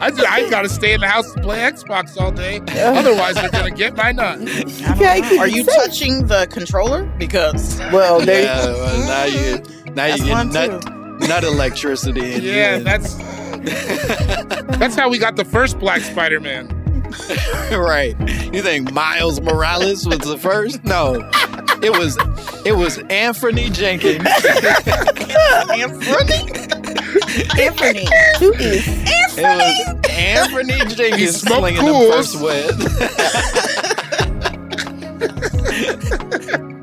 I, just, I gotta stay in the house to play Xbox all day. Otherwise, they're gonna get my nut. Are you touching the controller? Because well, there yeah, well, now you mm. now you get nut, nut electricity. in Yeah, you. that's that's how we got the first Black Spider-Man. right. You think Miles Morales was the first? No, it was it was Anthony Jenkins. Anthony. Anthony. Two E's. It was Anthony He Jenkins smoked slinging cools. the first wet.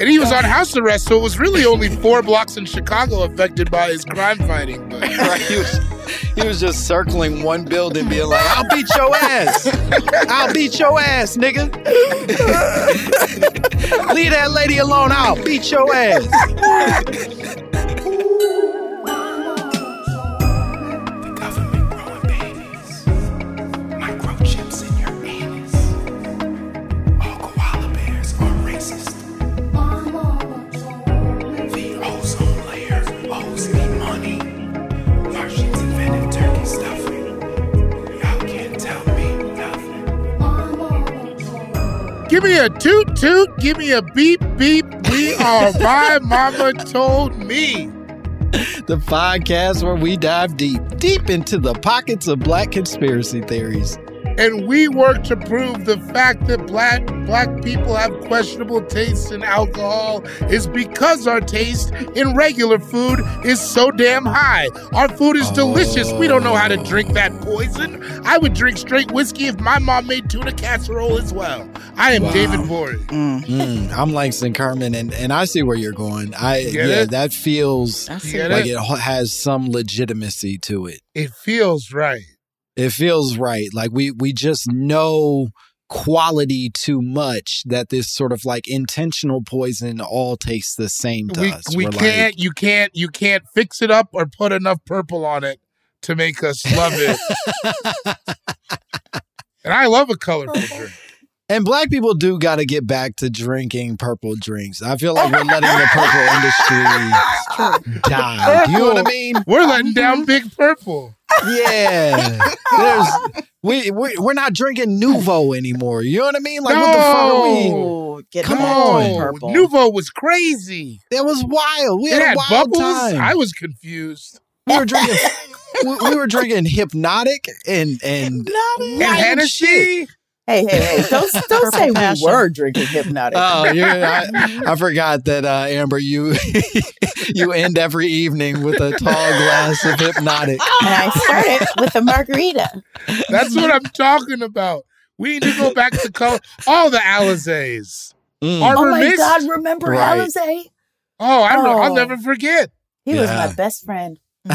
And he was on house arrest, so it was really only four blocks in Chicago affected by his crime fighting. But right, he was he was just circling one building, being like, "I'll beat your ass. I'll beat your ass, nigga. Leave that lady alone. I'll beat your ass." Give me a toot toot, give me a beep beep. We are my mama told me. The podcast where we dive deep, deep into the pockets of black conspiracy theories. And we work to prove the fact that black black people have questionable tastes in alcohol is because our taste in regular food is so damn high. Our food is delicious. We don't know how to drink that poison. I would drink straight whiskey if my mom made tuna casserole as well. I am Wow. David Borie. Mm, I'm Langston Kerman, and, and I see where you're going. I Get yeah, it? that feels I see. Get like it? it has some legitimacy to it. It feels right. It feels right. Like we we just know quality too much that this sort of like intentional poison all tastes the same to We us. we We're can't you can't you can't fix it up or put enough purple on it to make us love it. and I love a colorful drink. And black people do got to get back to drinking purple drinks. I feel like we're letting the purple industry die. Do You know what I mean? We're letting down Big Purple. Yeah. There's we we we're not drinking Nuvo anymore. You know what I mean? Like what the fuck are we? Get Come back on. to purple. Nuvo was crazy. That was wild. We It had, had a wild bubbles. time. I was confused. we were drinking we, we were drinking Hpnotiq and and And wild Hennessy. Shit. Hey, hey, hey! Don't don't say we passion. were drinking Hpnotiq. Oh, yeah, I, I forgot that uh, Amber. You you end every evening with a tall glass of Hpnotiq. and I started with a margarita. That's what I'm talking about. We need to go back to color. All the Alizés. Mm. Oh my Mist. God! Remember Right. Alizé? Oh, I, I'll Oh. never forget. He was my best friend.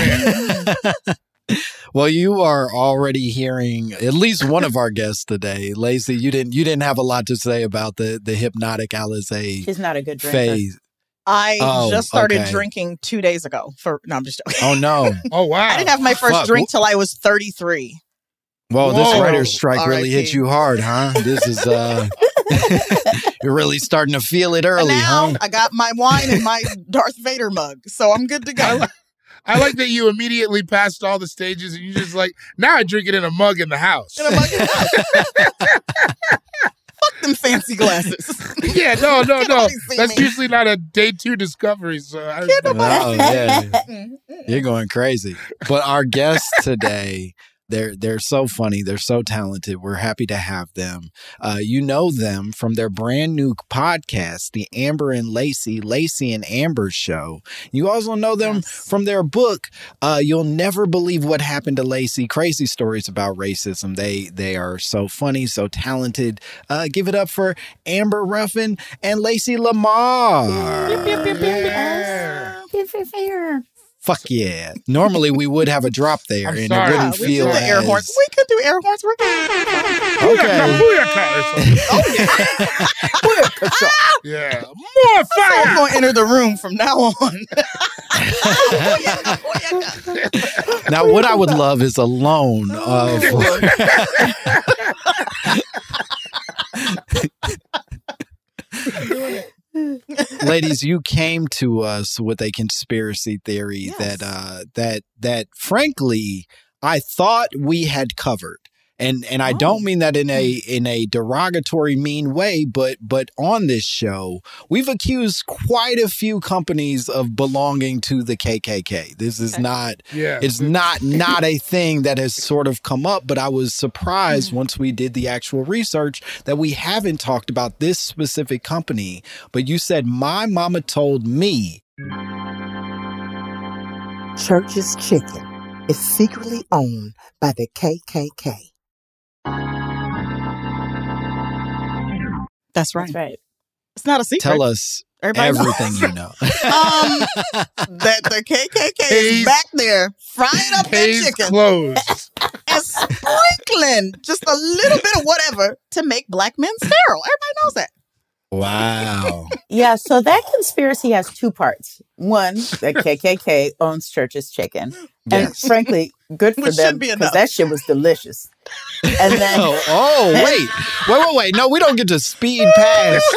well, you are already hearing at least one of our guests today, Lacey. You didn't you didn't have a lot to say about the the Hpnotiq Alizé She's not a good drinker. phase. I Oh, just started okay. drinking two days ago. For no, I'm just joking. Oh no. Oh wow. I didn't have my first Fuck. drink till I was 33. Well, this Whoa. writer's strike really hit you hard, huh? This is uh you're really starting to feel it And early, now huh? I got my wine in my Darth Vader mug, so I'm good to I, go. li- I like that you immediately passed all the stages and you just like now I drink it in a mug in the house. In a mug in the house. Fuck them fancy glasses. yeah, no, no, no. That's me. usually not a day two discovery. So I, Can't nobody- Oh, yeah. You're going crazy. But our guest today, they're they're so funny. They're so talented. We're happy to have them. Uh, you know them from their brand new podcast, the Amber and Lacey, Lacey and Amber Show. You also know them Yes. from their book. Uh, You'll never believe what happened to Lacey. Crazy stories about racism. They they are so funny, so talented. Uh, give it up for Amber Ruffin and Lacey Lamar. Yeah. Fuck yeah. Normally we would have a drop there I'm and sorry. it wouldn't we feel do the air as- horns. We could do air horns. We're good. Okay. Booyaka or something. Oh, Yeah. Ah! More So I'm going to enter the room from now on. now what I would love is a loan oh, of ladies you came to us with a conspiracy theory Yes. that uh that that frankly i thought we had covered and and i don't oh. mean that in a hmm. in a derogatory mean way but but on this show we've accused quite a few companies of belonging to the kkk this is not Yeah. it's not not a thing that has sort of come up but i was surprised mm. once we did the actual research that we haven't talked about this specific company. But you said my mama told me. Church's Chicken is secretly owned by the KKK. That's right. That's right. It's not a secret. tell us Everybody knows. everything you know um, that the KKK Case- is back there frying up that Case chicken closed. and sprinkling just a little bit of whatever to make black men sterile. Everybody knows that. wow Yeah, so that conspiracy has two parts. One, the KKK owns Church's Chicken. And frankly, good for Which them should because that shit was delicious. And then oh, oh wait wait wait wait no we don't get to speed past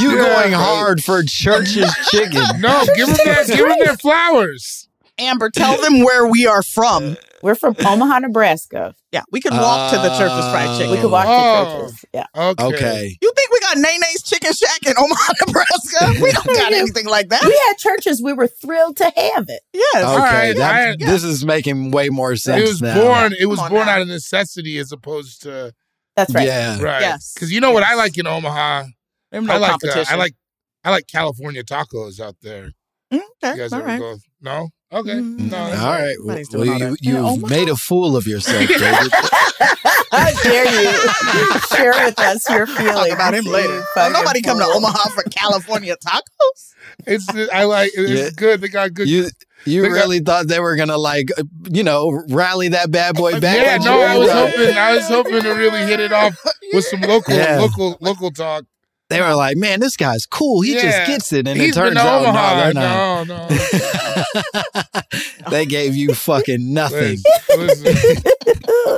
you Yeah, going right. hard for church's chicken No, give them their give them their flowers. Amber, tell them where we are from. we're from Omaha, Nebraska. Yeah, we could walk to the church's fried Uh, chicken. We could walk Oh. to churches. Yeah. Okay. okay You think we got Nene's Chicken Shack in Omaha, Nebraska? We don't got anything like that. We had churches. We were thrilled to have it. Yes. okay right, that, I- this is making way more sense It was now. born. It was born now. out of necessity as opposed to That's right. yeah right. Yes. Because you know what I like in Omaha. There's no I like. Uh. I like. I like California tacos out there. Mm, You okay, guys all ever right. go? No. Okay. Mm, No. All right. Well, Nobody's doing all you, you've In Omaha? made a fool of yourself, David. How dare you share with us your Talk feelings? about him later. Don't nobody come to. Omaha for California tacos. It's. I like. It's Yeah. good. They got good. you you They got- really thought they were gonna like uh, you know rally that bad boy back? yeah. No. I was Right. hoping. I was hoping to really hit it off with some local, Yeah. local, local talk. They were like, man, this guy's cool. He Yeah. just gets it, and He's it turns out Omaha. no. No. No. they gave you fucking nothing. Listen, listen.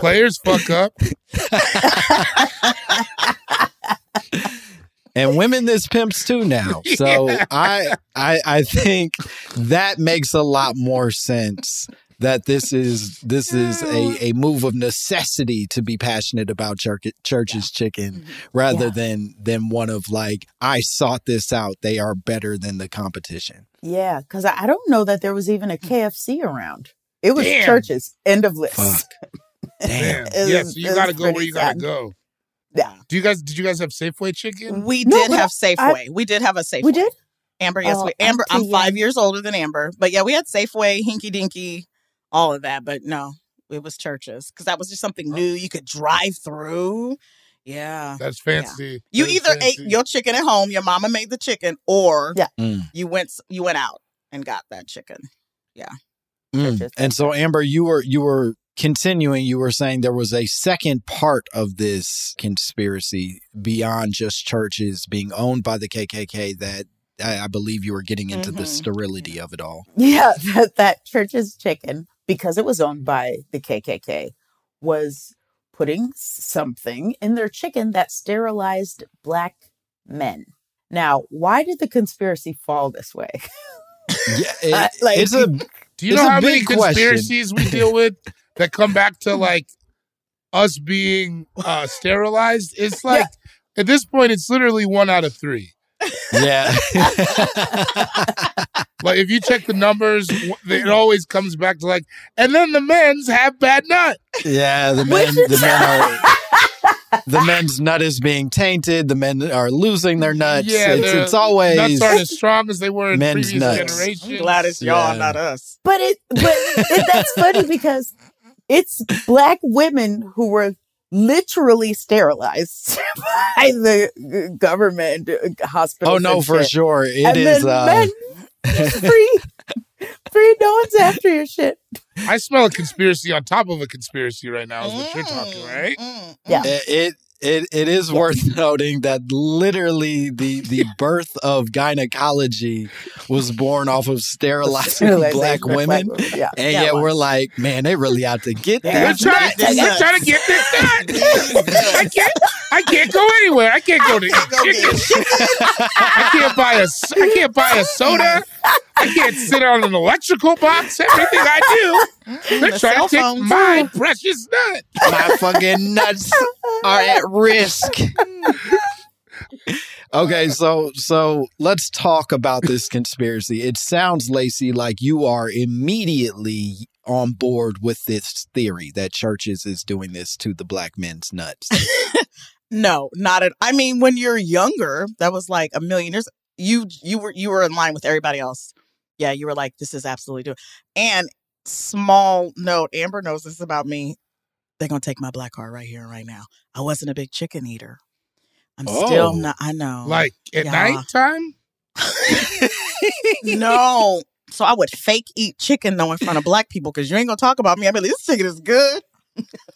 Players fuck up. and women this pimps too now. So I I I think that makes a lot more sense. That this is this is a, a move of necessity to be passionate about church, church's chicken mm-hmm. rather Yeah. than than one of like I sought this out. They are better than the competition. Yeah, because I I don't know that there was even a hmm. KFC around. It was Damn. churches. End of list. Fuck. Damn. Damn. It Yes, you got to go where you got to sad. go. Yeah. Do you guys? Did you guys have Safeway chicken? We No, did but have I- Safeway. we did have a Safeway. We did? Amber, yes, Oh, we, Amber. I'm I'm five years older than Amber, but yeah, we had Safeway, Hinky Dinky, all of that. But no, it was churches because that was just something new you could drive through. Yeah, That's fancy. you That's either ate your chicken at home, your mama made the chicken, or Yeah. Mm. you went you went out and got that chicken. Mm. And so Amber, you were you were continuing, you were saying there was a second part of this conspiracy beyond just churches being owned by the KKK that I, I believe you were getting into the Mhm. sterility of it all. Yeah, that, that church's chicken, because it was owned by the KKK, was putting something in their chicken that sterilized black men. Now, why did the conspiracy fall this way? Yeah, it- like- it's a Do you know how many big question. conspiracies we deal with that come back to like us being uh, sterilized? It's like at this point, it's literally one out of three. Yeah. Like if you check the numbers, it always comes back to like, and then the men's have bad nut. Yeah, the men, the men are, the men's nut is being tainted. The men are losing their nuts. Yeah, it's, it's always nuts aren't as strong as they were in men's previous nuts. generations. I'm glad it's y'all, Yeah. not us. But it, but it, that's funny because it's black women who were literally sterilized by the uh, government hospital. Oh no, and for shit. sure, it and is. then Uh, men, free, free. No one's after your shit. I smell a conspiracy on top of a conspiracy right now. Is what you're talking, right? Mm, Yeah. it, it it it is worth noting that literally the the birth of gynecology was born off of sterilizing Sterilization black of women. Yeah. And Yeah, yet we're like, man, they really out to get Yeah. They're trying, nuts. Nuts. they're trying to get this done. I can't. I can't go anywhere. I can't go to can't go chicken. get chicken. I can't buy a. s- I can't buy a soda. I can't sit on an electrical box. Everything I do, they're trying to take my too. precious nut. My fucking nuts are at risk. Okay, so so let's talk about this conspiracy. It sounds, Lacey, like you are immediately on board with this theory that churches is doing this to the black men's nuts. No, not at. I mean, when you're younger, that was like a million years. You you were you were in line with everybody else. Yeah, you were like, this is absolutely doing. And small note, Amber knows this about me. They're gonna take my black card right here right now. I wasn't a big chicken eater. I'm Oh. still not. I know. Like at Yeah. nighttime. no. So I would fake eat chicken though in front of black people because you ain't gonna talk about me. I mean, this chicken is good.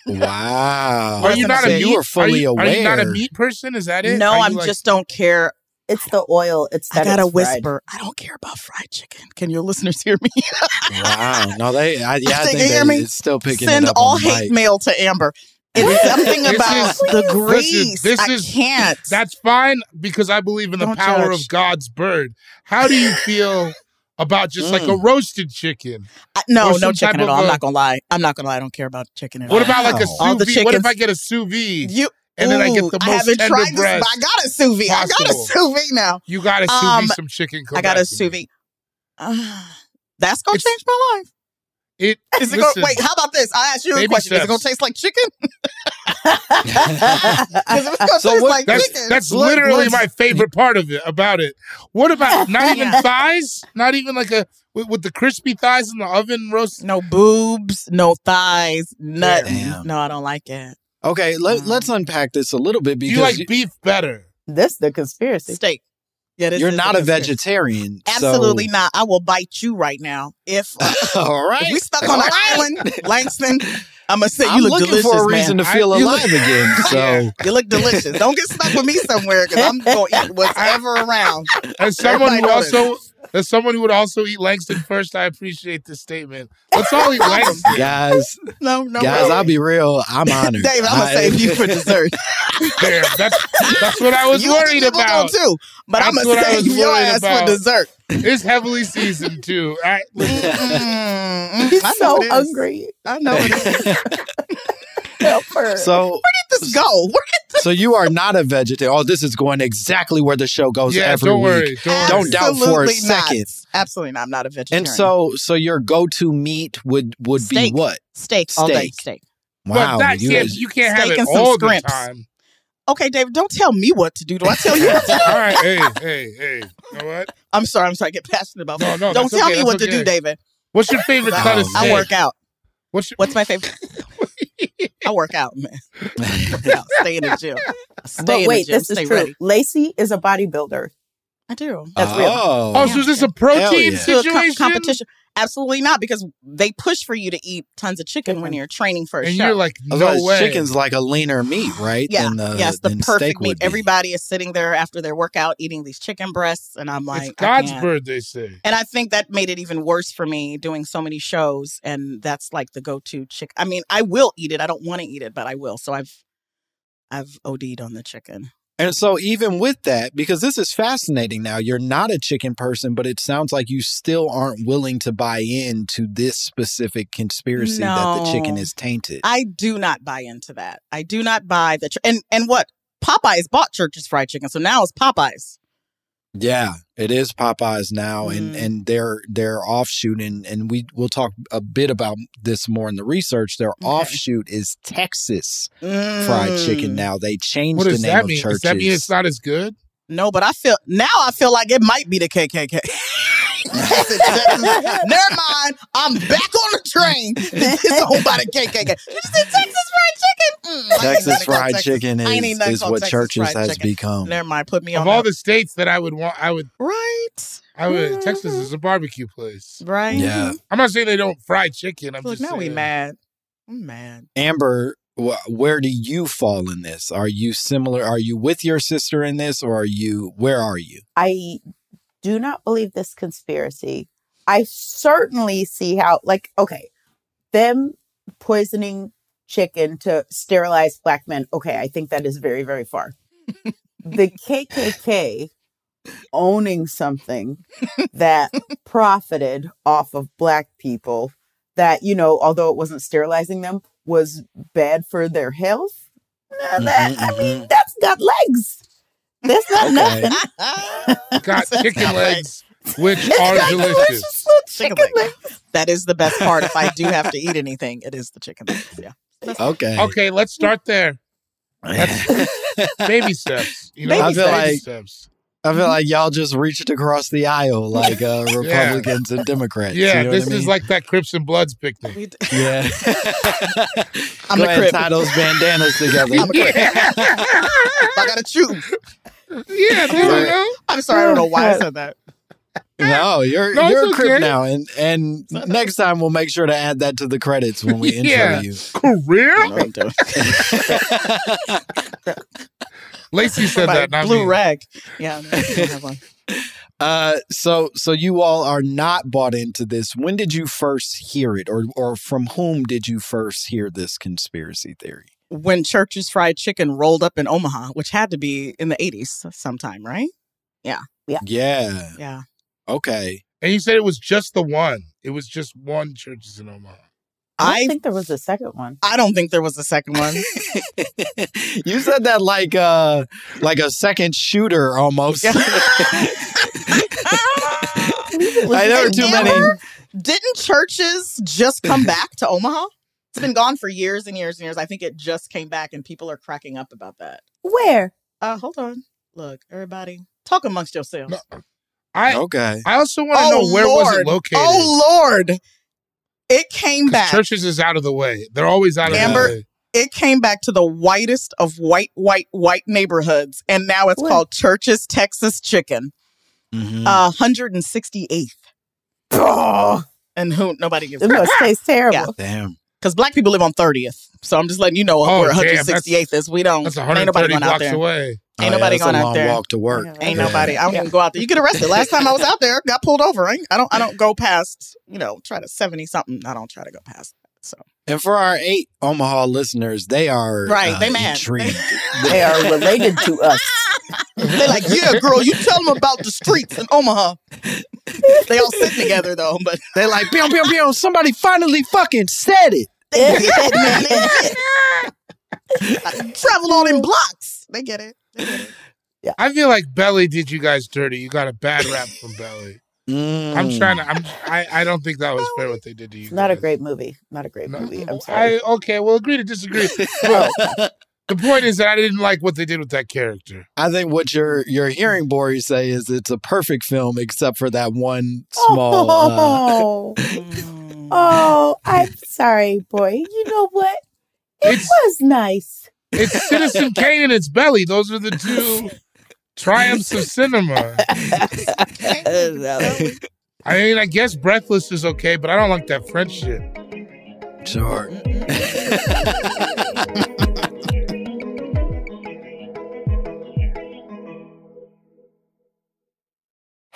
Wow. Are you not a meat? you were fully are you, aware. Are you not a meat person? Is that it? No, I'm like- just don't care. It's the oil. It's I gotta it's fried. whisper. I don't care about fried chicken. Can your listeners hear me? Wow. No, they I, yeah, I They think hear me? it's still picking Send it up all on hate mic. mail to Amber. It's something about is- the listen, grease. this I is- can't. That's fine because I believe in the Don't power judge. of God's bird. How do you feel about just like a Mm. roasted chicken? I- no, no chicken at all. I'm not gonna lie. I'm not gonna lie. I don't care about chicken at What all. What about like a. All sous vide? What if I get a sous vide You and then I get Ooh, the I haven't tender tried this, breast? but I got a sous vide. I got a sous vide now. You got to sous Um, vide some chicken. I got a sous vide. Uh, that's gonna It's- change my life. It Is it listen, gonna, wait? How about this? I ask you a Baby question. Is it gonna taste like chicken? 'Cause if it's gonna So taste what- like That's chicken, that's Let- literally let's- my favorite part of it about it. What about not even Yeah. thighs? Not even like a with, with the crispy thighs in the oven roast. no boobs, no thighs, nothing. Damn. No, I don't like it. Okay, let, Um, let's unpack this a little bit Do because you like you- beef better? This the conspiracy. Steak. Yeah, this you're is not a vegetarian. Absolutely so- not. I will bite you right now if uh, All right. if we stuck on an right. island, Langston. I'm gonna say you I'm look looking delicious, for a reason man. to feel I- you alive look- again. So You look delicious. Don't get stuck with me somewhere because I'm going to eat whatever around. As someone who also, as someone who would also eat Langston first, I appreciate this statement. Let's all eat Langston. guys, No, no, guys, no. I'll be real. I'm honored. Dave, I'm gonna save you for dessert. Damn, that's that's what I was you worried about. Too, but I'm gonna what I save was your ass about. for dessert. It's heavily seasoned too. I, listen, Mm, He's I know so it is. hungry. I know it is. Help her. so, Where did this go? Where did so you are not a vegetarian. Oh, this is going exactly where the show goes yeah, every don't week. worry. Don't. Don't doubt for a not. second. Absolutely not. I'm not a vegetarian. And so, so your go-to meat would would Steak. be what? steak all day. Steak. Steak. Wow, but you can't, guys- you can't have it and some all the time. Okay, David, don't tell me what to do. Do I tell you? what to do? All right, hey, hey, hey. You know what? I'm sorry. I'm sorry. I get passionate about. No, no, don't tell okay, me what that's to do. David. What's your favorite cut of Oh, I work out. What's your, What's my favorite? I work out, man. Work. Stay in the gym. Stay but in wait, the gym. this is Stay true. ready. Lacey is a bodybuilder. I do. That's real. oh, oh, so is this a protein yeah. To a co- situation? competition. Absolutely not, because they push for you to eat tons of chicken when mm-hmm. you're training for a And show. you're like, no Otherwise, way. chicken's like a leaner meat, right? yeah, Than the, yes, the than perfect steak meat. Everybody is sitting there after their workout eating these chicken breasts, and I'm like, it's God's can't. bird, they say. And I think that made it even worse for me doing so many shows, and that's like the go-to chicken. I mean, I will eat it. I don't want to eat it, but I will. So I've, I've OD'd on the chicken. And so, even with that, because this is fascinating now, you're not a chicken person, but it sounds like you still aren't willing to buy into this specific conspiracy that the chicken is tainted. I do not buy into that. I do not buy the ch- and and what Popeyes bought Church's fried chicken, so now it's Popeyes. Yeah, it is Popeyes now, and Mhm. and their their offshoot, and and we will talk a bit about this more in the research. Their Okay. offshoot is Texas fried chicken. Mm. Now they changed What the name that of mean? churches. Does that mean it's not as good? No, but I feel now I feel like it might be the KKK. Never mind. I'm back on the train. it's owned by the KKK. You said Texas fried chicken. Mm, Texas fried Texas. chicken is, is what Texas churches fried has chicken. become. Never mind. Put me on Of all that. the states that I would want, I would, right, I would. Texas is a barbecue place. right. Yeah. I'm not saying they don't fry chicken. I'm Look, just now we saying. mad. I'm mad. Amber, where do you fall in this? Are you similar? Are you with your sister in this, or are you? Where are you? I do not believe this conspiracy. I certainly see how, like, okay, them poisoning chicken to sterilize black men. Okay, I think that is very, very far. the KKK owning something that profited off of black people that, you know, although it wasn't sterilizing them, was bad for their health. That, mm-hmm, I mean, mm-hmm. that's got legs. That's not Okay. nothing. Got That's chicken not legs, which It's are got delicious. little Chicken chicken leg. legs. That is the best part. If I do have to eat anything, it is the chicken legs. Yeah. Okay. Okay, let's start there. Baby steps. You know, I feel baby like- steps. I feel like y'all just reached across the aisle like uh, Republicans and Democrats. you Yeah, know what this I mean? is like that Crips and Bloods picnic. D- yeah. I'm Go the ahead, Crip. tie those bandanas together. I'm a Crip. I gotta choose. Yeah, there you go. I'm sorry. I don't know why I said that. No, you're No, you're a Crip okay. now, and and next time we'll make sure to add that to the credits when we intro Yeah. you. Career? I'm doing. Lacey said My that, not blue me. rag. Yeah. no, I have one. Uh, so so you all are not bought into this. When did you first hear it, or or from whom did you first hear this conspiracy theory? When Church's Fried Chicken rolled up in Omaha, which had to be in the 80s sometime, right? Yeah. Yeah. Yeah. Yeah. Okay. And you said it was just the one. It was just one churches in Omaha. I I don't think there was a second one. I don't think there was a second one. you said that like uh like a second shooter almost. Yeah. I there were too many. Didn't churches just come back to Omaha? It's been gone for years and years and years. I think it just came back, and people are cracking up about that. Where? Uh, hold on. Look, everybody, talk amongst yourselves. No, I Okay. I also want to know where was it located? Oh Lord! It came back. Churches is out of the way. They're always out of Amber- the way. it came back to the whitest of white, white, white neighborhoods, and now it's Where? called Church's Texas Chicken, Mhm. uh, 168th. Oh, And who? Nobody gives it must taste terrible. Damn. Because black people live on 30th. So I'm just letting you know Oh, where damn, 168th is. We don't. That's Ain't nobody going out blocks there. away. Ain't Oh, nobody that's going out long there. walk to work. Ain't Yeah. nobody. I don't even go out there. You get arrested. Last time I was out there, got pulled over. I, I don't. I don't go past. You know, try to seventy something. I don't try to go past. that. So And for our eight Omaha listeners, they are Right, uh, they mad. intrigued. They are related to us. they're like, "Yeah, girl, you tell them about the streets in Omaha." they all sit together though, but They're like, pew, pew, pew, somebody finally fucking said it. they get it, man. They get it. I traveled all in blocks. They get it. They get it. I feel like Belly did you guys dirty. You got a bad rap from Belly. I'm Mm. trying to. I'm. I, I don't think that was fair what they did to you. Not a great movie. Not a great No, movie. I'm sorry. I okay. We'll agree to disagree. But the point is that I didn't like what they did with that character. I think what you're you're hearing Borie say is it's a perfect film except for that one small. Uh, oh, Mm. oh, I'm sorry, boy. You know what? It It's- was nice. It's Citizen Kane and it's Belly. Those are the two triumphs of cinema. I mean, I guess Breathless is okay, but I don't like that French shit. Sure.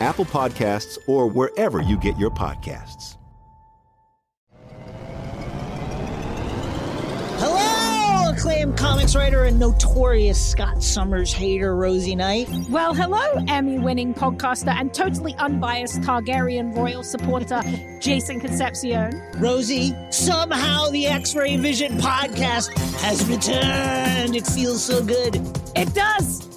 Apple Podcasts, or wherever you get your podcasts. Hello, acclaimed comics writer and notorious Scott Summers hater, Rosie Knight. Well, hello, Emmy winning podcaster and totally unbiased Targaryen royal supporter, Jason Concepcion. Rosie, somehow the X Ray Vision podcast has returned. It feels so good. It does.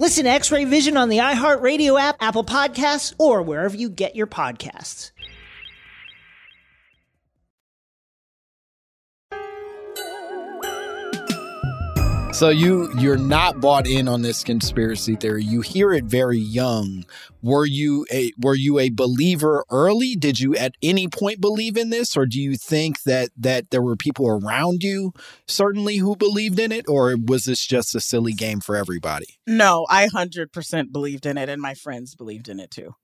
Listen to X Ray Vision on the iHeartRadio app, Apple Podcasts, or wherever you get your podcasts. So you you're not bought in on this conspiracy theory. You hear it very young. Were you a were you a believer early? Did you at any point believe in this or do you think that that there were people around you certainly who believed in it or was this just a silly game for everybody? No, I 100% believed in it, and my friends believed in it too.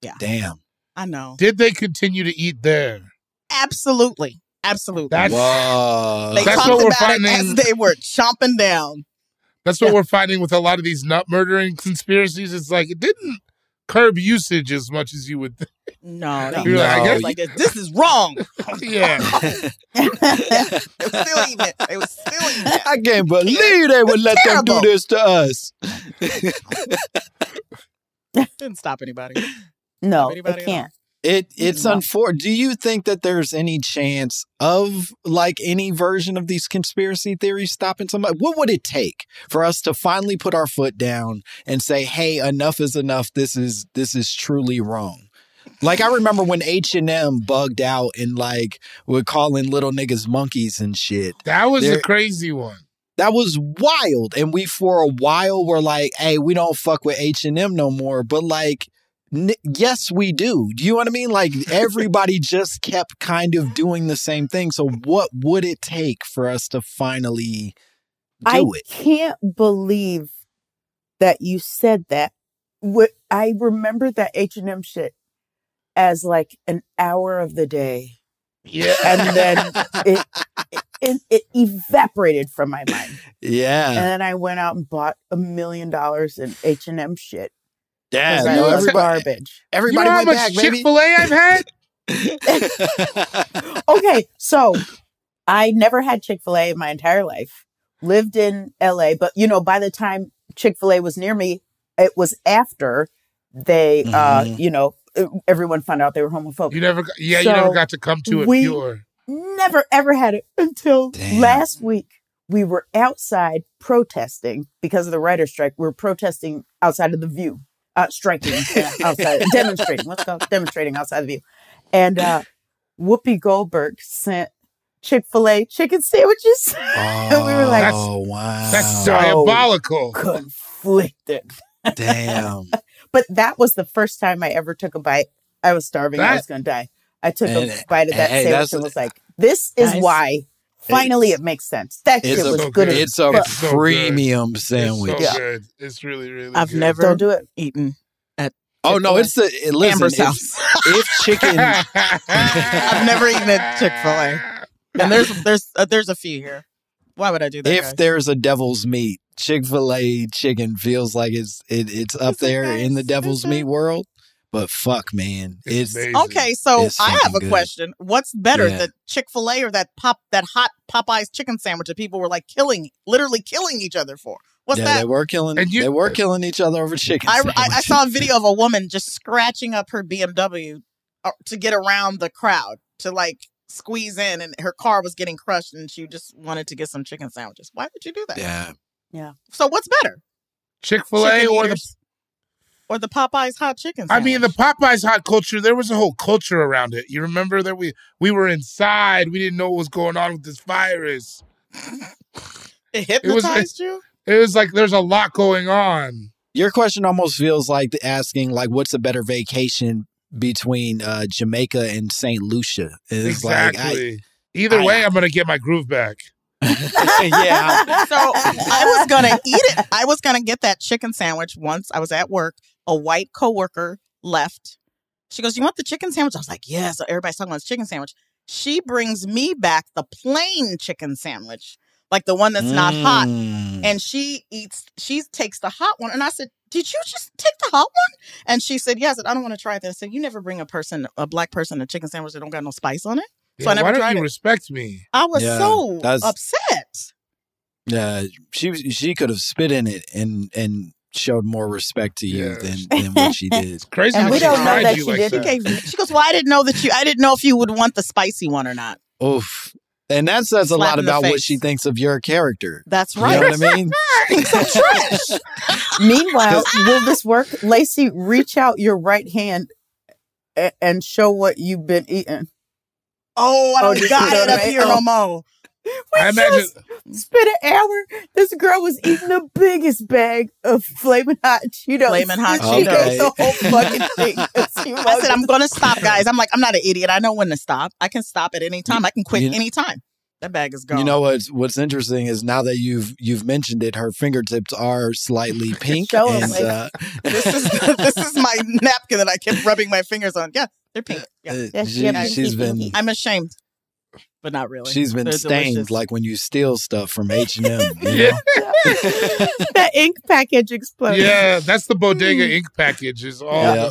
Yeah. Damn. I know. Did they continue to eat there? Absolutely. Absolutely. That's, Whoa. they that's talked what we're about finding. it as they were chomping down. That's what we're finding with a lot of these nut murdering conspiracies. It's like it didn't curb usage as much as you would think. No, they, You're like, I I guess- like, this is wrong. yeah. they were still eating it. They were still eating it. I can't believe they would let them do this to us. Didn't stop anybody. No, Anybody it can't. It it's No. unfortunate. Do you think that there's any chance of like any version of these conspiracy theories stopping somebody? What would it take for us to finally put our foot down and say, "Hey, enough is enough. This is this is truly wrong." Like I remember when H and M bugged out and like were calling little niggas monkeys and shit. That was There- a crazy one. That was wild. And we for a while were like, "Hey, we don't fuck with H and M no more." But like, n- yes, we do. Do you know what I mean? Like everybody just kept kind of doing the same thing. So what would it take for us to finally do I it? I can't believe that you said that. What I remember that H and M shit as like an hour of the day, Yeah. and then it, it it evaporated from my mind. Yeah. And then I went out and bought a million dollars in H and M shit. Yeah. 'cause I No, know it's everybody, garbage. you everybody know how went much Chick Fil A I've had? okay, so I never had Chick fil A in my entire life. Lived in LA, but you know, by the time Chick fil A was near me, it was after they, uh, Mhm. you know, everyone found out they were homophobic. You never, got, yeah, you never got to come to it we- pure. Never ever had it until Damn. last week. We were outside protesting because of the writer's strike. We were protesting outside of the view, uh, striking yeah, outside, demonstrating. Let's go demonstrating outside the view. And uh, Whoopi Goldberg sent Chick Fil A chicken sandwiches. and we were like, oh wow, That's So- diabolical. conflicted. damn. But that was the first time I ever took a bite. I was starving. I was going to die. I took And- a bite of that hey, sandwich that's- and was like, "This is Nice. why." Finally, it makes sense. That shit was so good. good. it's a fuck. so good. premium It's sandwich. so Yeah. good. It's really, really I've good. never Don't do it. eaten at Oh no, Chick-fil-A. it's the it, listen. Amber's If, house. if chicken, I've never eaten at Chick Fil A, and there's there's uh, there's a few here. Why would I do that? if guys? there's a devil's meat, Chick Fil A chicken feels like it's it, it's up It's the there in the devil's meat world. But fuck, man, It's it's. Okay, so It's I have a good. question. What's better, Yeah. the Chick Fil A or that pop that hot Popeyes chicken sandwich that people were like killing, literally killing each other for? What's yeah, that? they were killing. And you- they were killing each other over chicken. I, I, I saw a video of a woman just scratching up her BMW uh, to get around the crowd to like squeeze in, and her car was getting crushed, and she just wanted to get some chicken sandwiches. Why would you do that? Yeah, Yeah. So what's better, Chick Fil A Chicken or the eaters or the Popeyes hot chicken? I mean, the Popeyes hot culture. There was a whole culture around it. You remember that we we were inside. We didn't know what was going on with this virus. it was- hypnotized you. It was like there's a lot going on. your question almost feels like asking like, what's a better vacation between uh, Jamaica and Saint Lucia? It's like, I- exactly. Either I- way, I'm gonna get my groove back. yeah, So I was gonna eat it. I was gonna get that chicken sandwich once I was at work. A white coworker left. She goes, "You want the chicken sandwich?" I was like, "Yeah." So everybody's talking about this chicken sandwich. She brings me back the plain chicken sandwich, like the one that's not hot, Mm. and she eats. She takes the hot one, and I said, "Did you just take the hot one?" And she said, "Yes." I "I don't want to try that." I said, "You never bring a person, a black person, a chicken sandwich that don't got no spice on it." So I Yeah, never why don't tried you it. respect me? I was Yeah, so that's- upset. Yeah, she she could have spit in it and and showed more respect to you Yeah. than, than what she did. Crazy And that we she don't know that you she like did. She that. gave me. She goes, "Well, I didn't know that you. I didn't know if you would want the spicy one or not." Oof. And that says a Slap lot about what she thinks of your character. That's right. You right. know what I mean? Some trash. Meanwhile, will this work? Lacey, reach out your right hand a- and show what you've been eating. Oh, I Oh, don't did got it up donate? here Oh. no more. I imagine. Spent an hour. This girl was eating the biggest bag of flaming hot Cheetos. Flamin' Hot She Cheetos. ate the whole fucking thing. I said, I'm going to stop, guys. I'm like, I'm not an idiot. I know when to stop. I can stop at any time. I can quit You- any time. That bag is gone. You know what's what's interesting is now that you've you've mentioned it, her fingertips are slightly pink, Show 'em, and like- uh, this is this is my napkin that I kept rubbing my fingers on. Yeah, they're pink. Yeah. uh, Yeah, she, yeah, she's pinky, been. I'm ashamed, but not really. she's been They're stained delicious. like when you steal stuff from H and M. Yeah. the ink package exploded. Yeah, that's the bodega ink package. Is all. Yeah.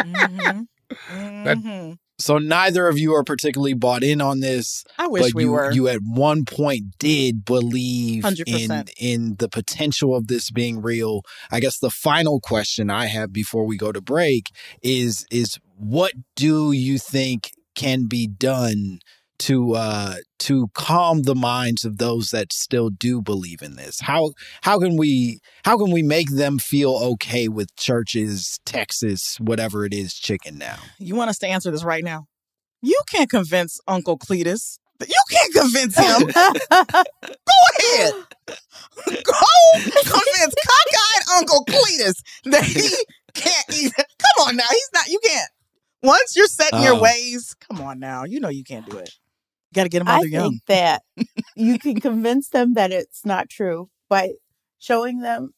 Mhm. That- Mhm. So neither of you are particularly bought in on this. I wish but we you, were. you at one point did believe in 100%. in the potential of this being real. I guess the final question I have before we go to break is is what do you think can be done to uh to calm the minds of those that still do believe in this? How how can we how can we make them feel okay with churches, Texas, whatever it is, chicken now? You want us to answer this right now? You can't convince Uncle Cletus. You can't convince him. Go ahead. Go convince cockeyed Uncle Cletus that he can't eat. Come on now. He's not, you can't. Once you're set in your Uh. ways, come on now. You know you can't do it. Got to get them while I they're young. think that you can convince them that it's not true by showing them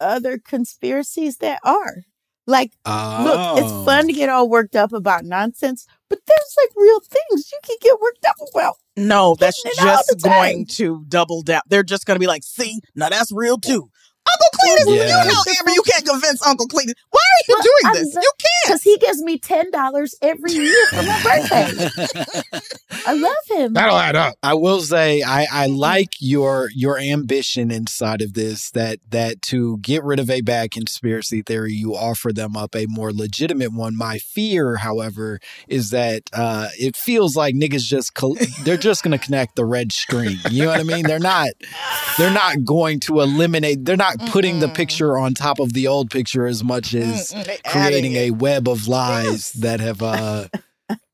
other conspiracies that are. Like, look, it's Oh. fun to get all worked up about nonsense, but there's like real things you can get worked up about. No, that's Hitting it all just going to double down. They're just going to be like, see, now that's real too. Uncle Cletus, Yeah. you know, Amber, you can't convince Uncle Cletus. Why are you Well, doing I'm this? not- You can't. Because he gives me $10 every year for my birthday. I love him. That'll add up. I will say I, I like your your ambition inside of this that that to get rid of a bad conspiracy theory you offer them up a more legitimate one. My fear, however, is that uh, it feels like niggas just col- they're just going to connect the red string. You know what I mean? They're not they're not going to eliminate. They're not putting the picture on top of the old picture as much as Mm-mm, creating a web of lies that have uh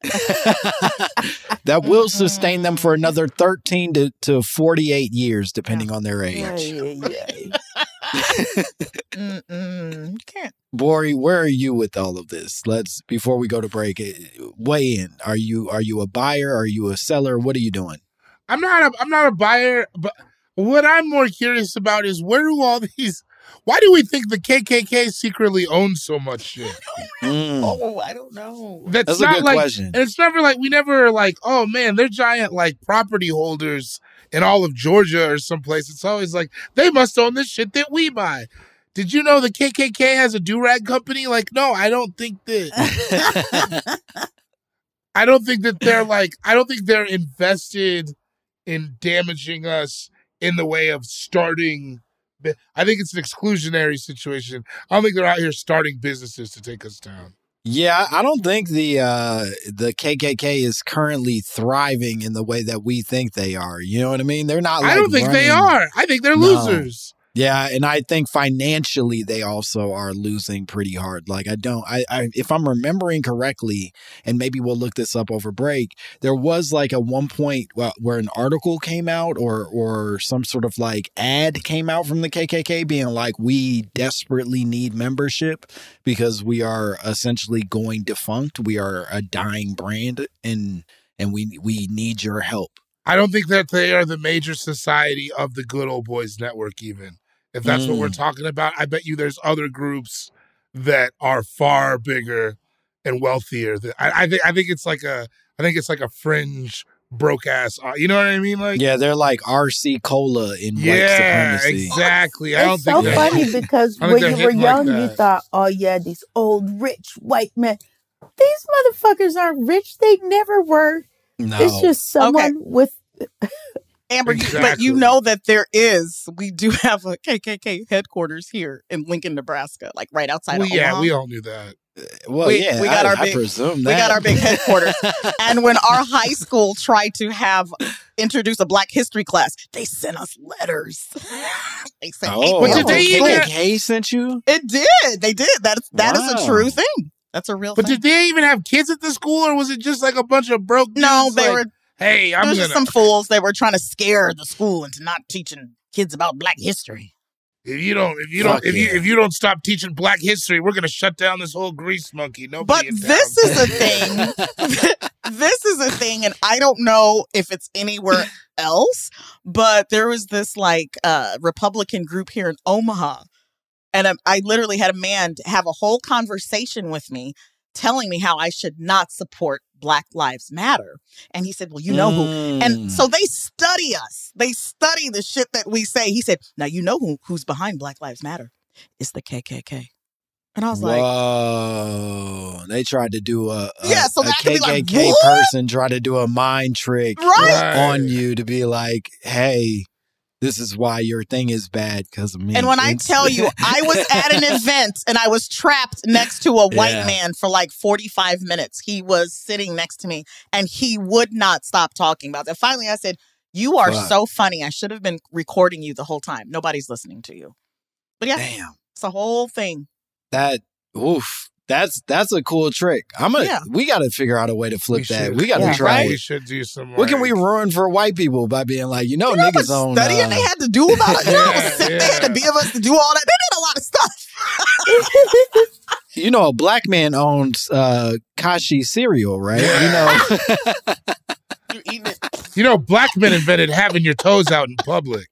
that will sustain them for another 13 to, to 48 years, depending on their age. You can't. Borie, where are you with all of this? Let's before we go to break, eh, weigh in. Are you are you a buyer? Are you a seller? What are you doing? I'm not a I'm not a buyer, but what I'm more curious about is where do all these why do we think the KKK secretly owns so much shit? Hmm. Oh, I don't know. That's, That's a not good like, question. and it's never like we never are like, oh man, they're giant like property holders in all of Georgia or someplace. It's always like they must own the shit that we buy. Did you know the KKK has a do rag company? Like, no, I don't think that. I don't think that they're like. I don't think they're invested in damaging us in the way of starting. I think it's an exclusionary situation. I don't think they're out here starting businesses to take us down. Yeah, I don't think the uh the KKK is currently thriving in the way that we think they are. You know what I mean? They're not. Like I don't think they are. I think they're No. losers. Yeah, and I think financially they also are losing pretty hard. Like I don't I, I if I'm remembering correctly, and maybe we'll look this up over break, there was like a one point where an article came out or or some sort of like ad came out from the KKK being like we desperately need membership because we are essentially going defunct. We are a dying brand and and we we need your help. I don't think that they are the major society of the good old boys network, even. If that's what we're Mm. talking about, I bet you there's other groups that are far bigger and wealthier. That I, I think I think it's like a I think it's like a fringe broke ass. uh, You know what I mean? Like Yeah, they're like RC Cola in white yeah, supremacy. exactly. I don't It's think so they're- funny because when you were hitting like young, you thought, "Oh yeah, these old rich white men." These motherfuckers aren't rich. They never were. No. It's just someone with. Amber, you- but you know that there is. We do have a KKK headquarters here in Lincoln, Nebraska, like right outside Well, of yeah, Omaha. we all knew that. Uh, well, we, yeah, we got I, our I big, presume we got our big headquarters. and when our high school tried to have introduce a Black History class, they sent us letters. they sent Oh, hate did to they school. even- KKK sent you? It did. They did. That is that is Wow. a true thing. That's a real But thing. did they even have kids at the school, or was it just like a bunch of broke? no, dudes they like, were Hey, there I'm was gonna. just some fools. that were trying to scare the school into not teaching kids about Black history. If you don't, if you don't, if you if you don't stop teaching Black history, we're gonna shut down this whole grease monkey. No, but this is a thing. this is a thing, and I don't know if it's anywhere else. But there was this like uh, Republican group here in Omaha, and I, I literally had a man have a whole conversation with me, telling me how I should not support Black Lives Matter. And he said, "Well, you know who." Mm. And so they study us. They study the shit that we say. He said, "Now you know who, who's behind Black Lives Matter? It's the KKK." And I was like, Whoa! They tried to do a, a Yeah, so a that like, KKK person tried to do a mind trick Right. on you to be like, "Hey, this is why your thing is bad because of me." And when I tell you, I was at an event and I was trapped next to a white Yeah. man for like 45 minutes. He was sitting next to me and he would not stop talking about that. Finally, I said, You are Fuck. so funny. I should have been recording you the whole time. Nobody's listening to you. But yeah, damn it's a whole thing. that, oof, that's that's a cool trick. I'm gonna. Yeah. We got to figure out a way to flip We that. should. We got to Yeah. try We should do some. What can we ruin for white people by being like, you know, You know how much niggas on studying uh, they had to do about it? You know Yeah, sick they had to be of us to do all that? They did a lot of stuff. you know, a black man owns uh Kashi cereal, right? You know, You eating it. You know, black men invented having your toes out in public.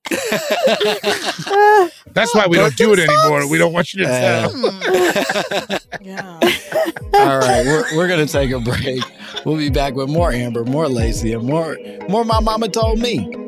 That's why we don't do it anymore. We don't want you to tell. Yeah. All right, we're, we're gonna take a break. We'll be back with more Amber, more Lacey, and more more. My mama told me.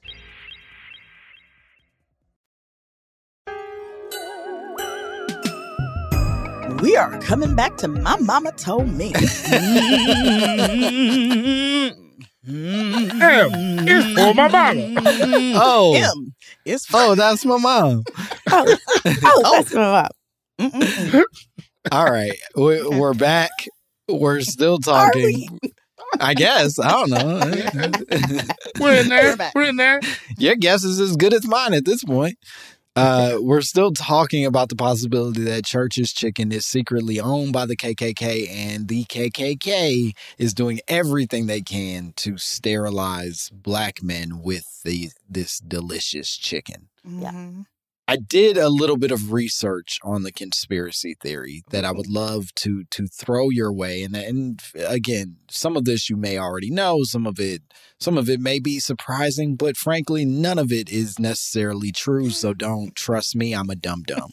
We are coming back to My Momma Told Me. M is for my mama. Oh. M is for Oh, that's my mom. Oh, oh, oh, that's my mom. All right. We, we're back. We're still talking. I guess. I don't know. We're in there. We're. We're in there. Your guess is as good as mine at this point. Uh, we're still talking about the possibility that Church's Chicken is secretly owned by the KKK, and the KKK is doing everything they can to sterilize black men with the this delicious chicken. Yeah. I did a little bit of research on the conspiracy theory that I would love to to throw your way, and and again, some of this you may already know, some of it some of it may be surprising, but frankly, none of it is necessarily true. So don't trust me, I'm a dumb dumb.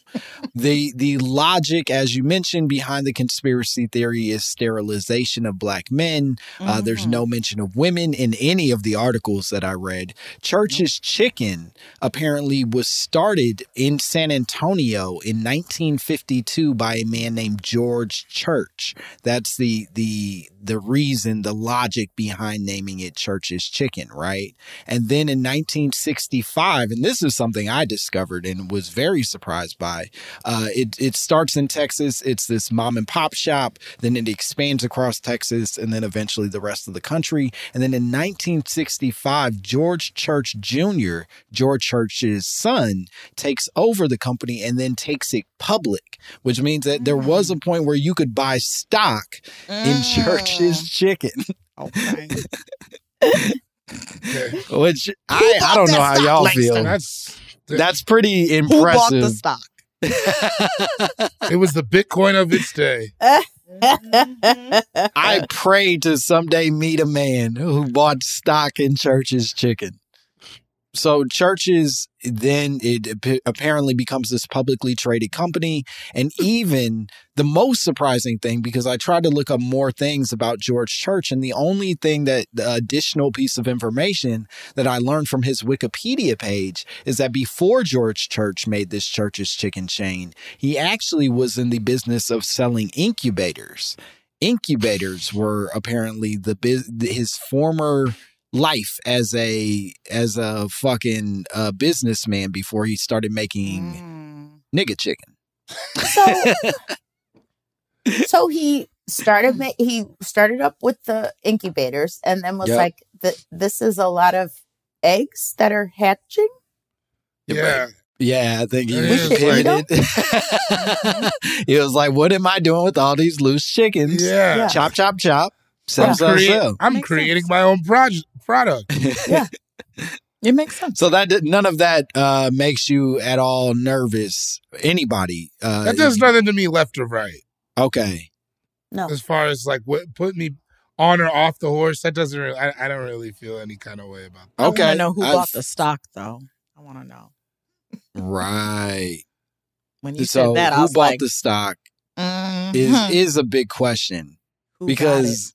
the the logic, as you mentioned, behind the conspiracy theory is sterilization of black men. Uh, there's no mention of women in any of the articles that I read. Church's Chicken apparently was started in San Antonio in 1952 by a man named George Church. That's the the the reason, the logic behind naming it Church's Chicken, right? And then in 1965, and this is something I discovered and was very surprised by. Uh, it it starts in Texas. It's this mom and pop shop. Then it expands across Texas, and then eventually the rest of the country. And then in 1965, George Church Jr., George Church's son, takes over the company and then takes it public, which means that there was a point where you could buy stock in Church's Chicken. Okay. Which I, I don't know how y'all feel. That's That's pretty impressive. Who bought the stock? it was the Bitcoin of its day. Mm-hmm. I pray to someday meet a man who bought stock in Church's Chicken. So Church's then it apparently becomes this publicly traded company, and hmm. even the most surprising thing because I tried to look up more things about George Church, and the only thing that the additional piece of information that I learned from his Wikipedia page is that before George Church made this Church's Chicken chain, he actually was in the business of selling incubators. Incubators were apparently the his former life as a as a fucking uh, businessman before he started making nigga chicken. So, so he started ma- he started up with the incubators and then was Yep. like, "Th- "This is a lot of eggs that are hatching." Yeah. Yeah, I think he Yeah, was it's like- pivoted. he was like, "What am I doing with all these loose chickens? Yeah. Yeah. chop, chop, chop. Sell, I'm, sell, create- sell." I'm creating my own project product. yeah. It makes sense. So that did- none of that uh, makes you at all nervous. Anybody? Uh, that does nothing to me left or right. Okay. No. As far as like what put me on or off the horse, that doesn't really I, I don't really feel any kind of way about that. Okay. I want Okay. to know who I've- bought the stock, though. I want to know. Right. When you so said that, I who was bought like, the stock mhm. is is a big question Who got because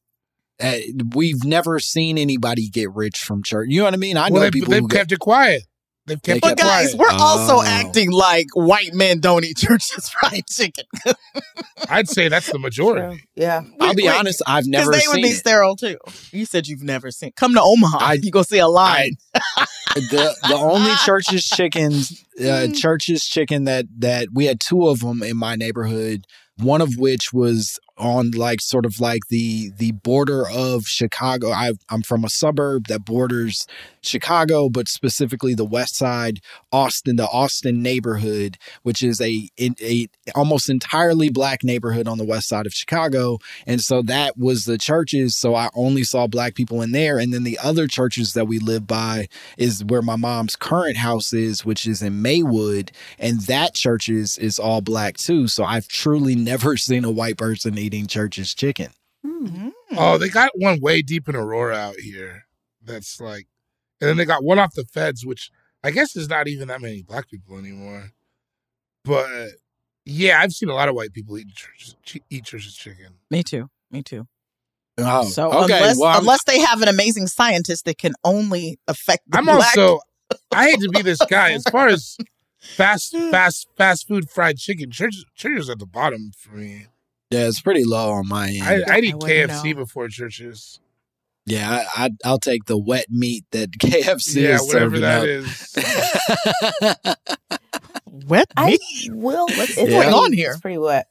uh, we've never seen anybody get rich from church. You know what I mean? I well, know they've, people they've who get kept it quiet. They've kept They it But guys, quiet. we're also Oh. acting like white men don't eat church's fried chicken. I'd say that's the majority. Yeah. I'll be Wait, honest, I've Because never they seen would be it. sterile too. You said you've never seen. Come to Omaha. I- you go see a line. the the only church's chickens uh, church's chicken that that we had two of them in my neighborhood one of which was on like sort of like the the border of Chicago. I, I'm from a suburb that borders Chicago, but specifically the west side, Austin, the Austin neighborhood, which is a in- a almost entirely black neighborhood on the west side of Chicago. And so that was the churches. So I only saw black people in there. And then the other churches that we live by is where my mom's current house is, which is in Maywood, and that church is is all black too. So I've truly never seen a white person eating church's chicken. Hmm. Mm. Oh, they got one way deep in Aurora out here. That's like, and then they got one off the feds, which I guess there's not even that many black people anymore. But yeah, I've seen a lot of white people eat church's eat church's chicken. Me too. Me too. Oh, So okay. unless well, unless they have an amazing scientist that can only affect the I'm black also I hate to be this guy as far as fast fast fast food fried chicken. Church churches at the bottom for me. Yeah, it's pretty low on my end. I, I'd eat I KFC know. before churches. yeah, I, I, I'll take the wet meat that KFC yeah, is whatever serving that up. is. wet I meat. will. It's Yeah. going on here? It's pretty wet.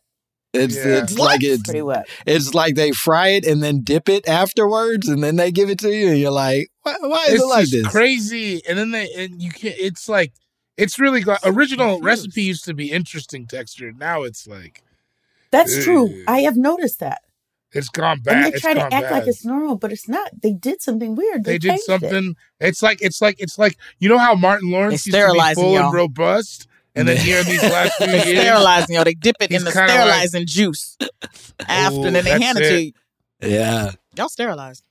It's Yeah. it's What? like it's Pretty wet. it's like they fry it and then dip it afterwards, and then they give it to you, and you're like, why, why is it's it like this? crazy. And then they and you can't. It's like it's really got original recipe used to be interesting texture. Now it's like That's true. I have noticed that. it's gone bad. and they It's try to gone act like it's normal, but it's not. They did something weird. They did changed it. something. It's like it's like it's like you know how Martin Lawrence used to be full y'all. and robust, and then here in these last few They years, sterilizing, yo. They dip it in the kinda like- sterilizing juice after, and then they that's hand it, it. to you. Yeah. Y'all sterilized.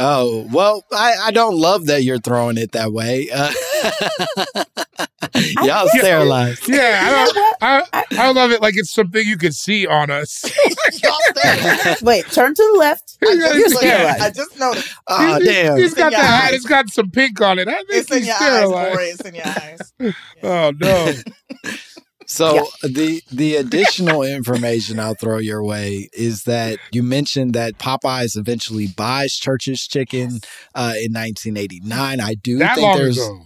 Oh well, I, I don't love that you're throwing it that way. Uh, y'all guess- sterilized. yeah, I don't, what? I, I love it like it's something you can see on us. Y'all sterilized. Wait, turn to the left. I You're just- sterilized. I just noticed. Oh He's- damn! He's got the your eyes. It's got some pink on it. I think It's in he's your eyes, sterilized. Corey. It's in your eyes. Oh no! So Yeah. the the additional information I'll throw your way is that you mentioned that Popeyes eventually buys Church's Chicken uh, in 1989. I do that think long there's ago.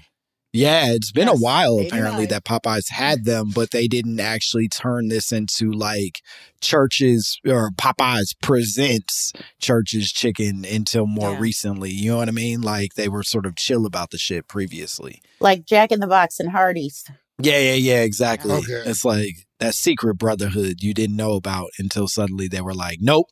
yeah, it's been a Yes, while 89. apparently that Popeyes had them, but they didn't actually turn this into like Church's or Popeyes presents Church's Chicken until more Yeah. recently. You know what I mean? Like they were sort of chill about the shit previously. Like Jack in the Box and Hardee's. Yeah, yeah, yeah, exactly. Okay. It's like that secret brotherhood you didn't know about until suddenly they were like, nope,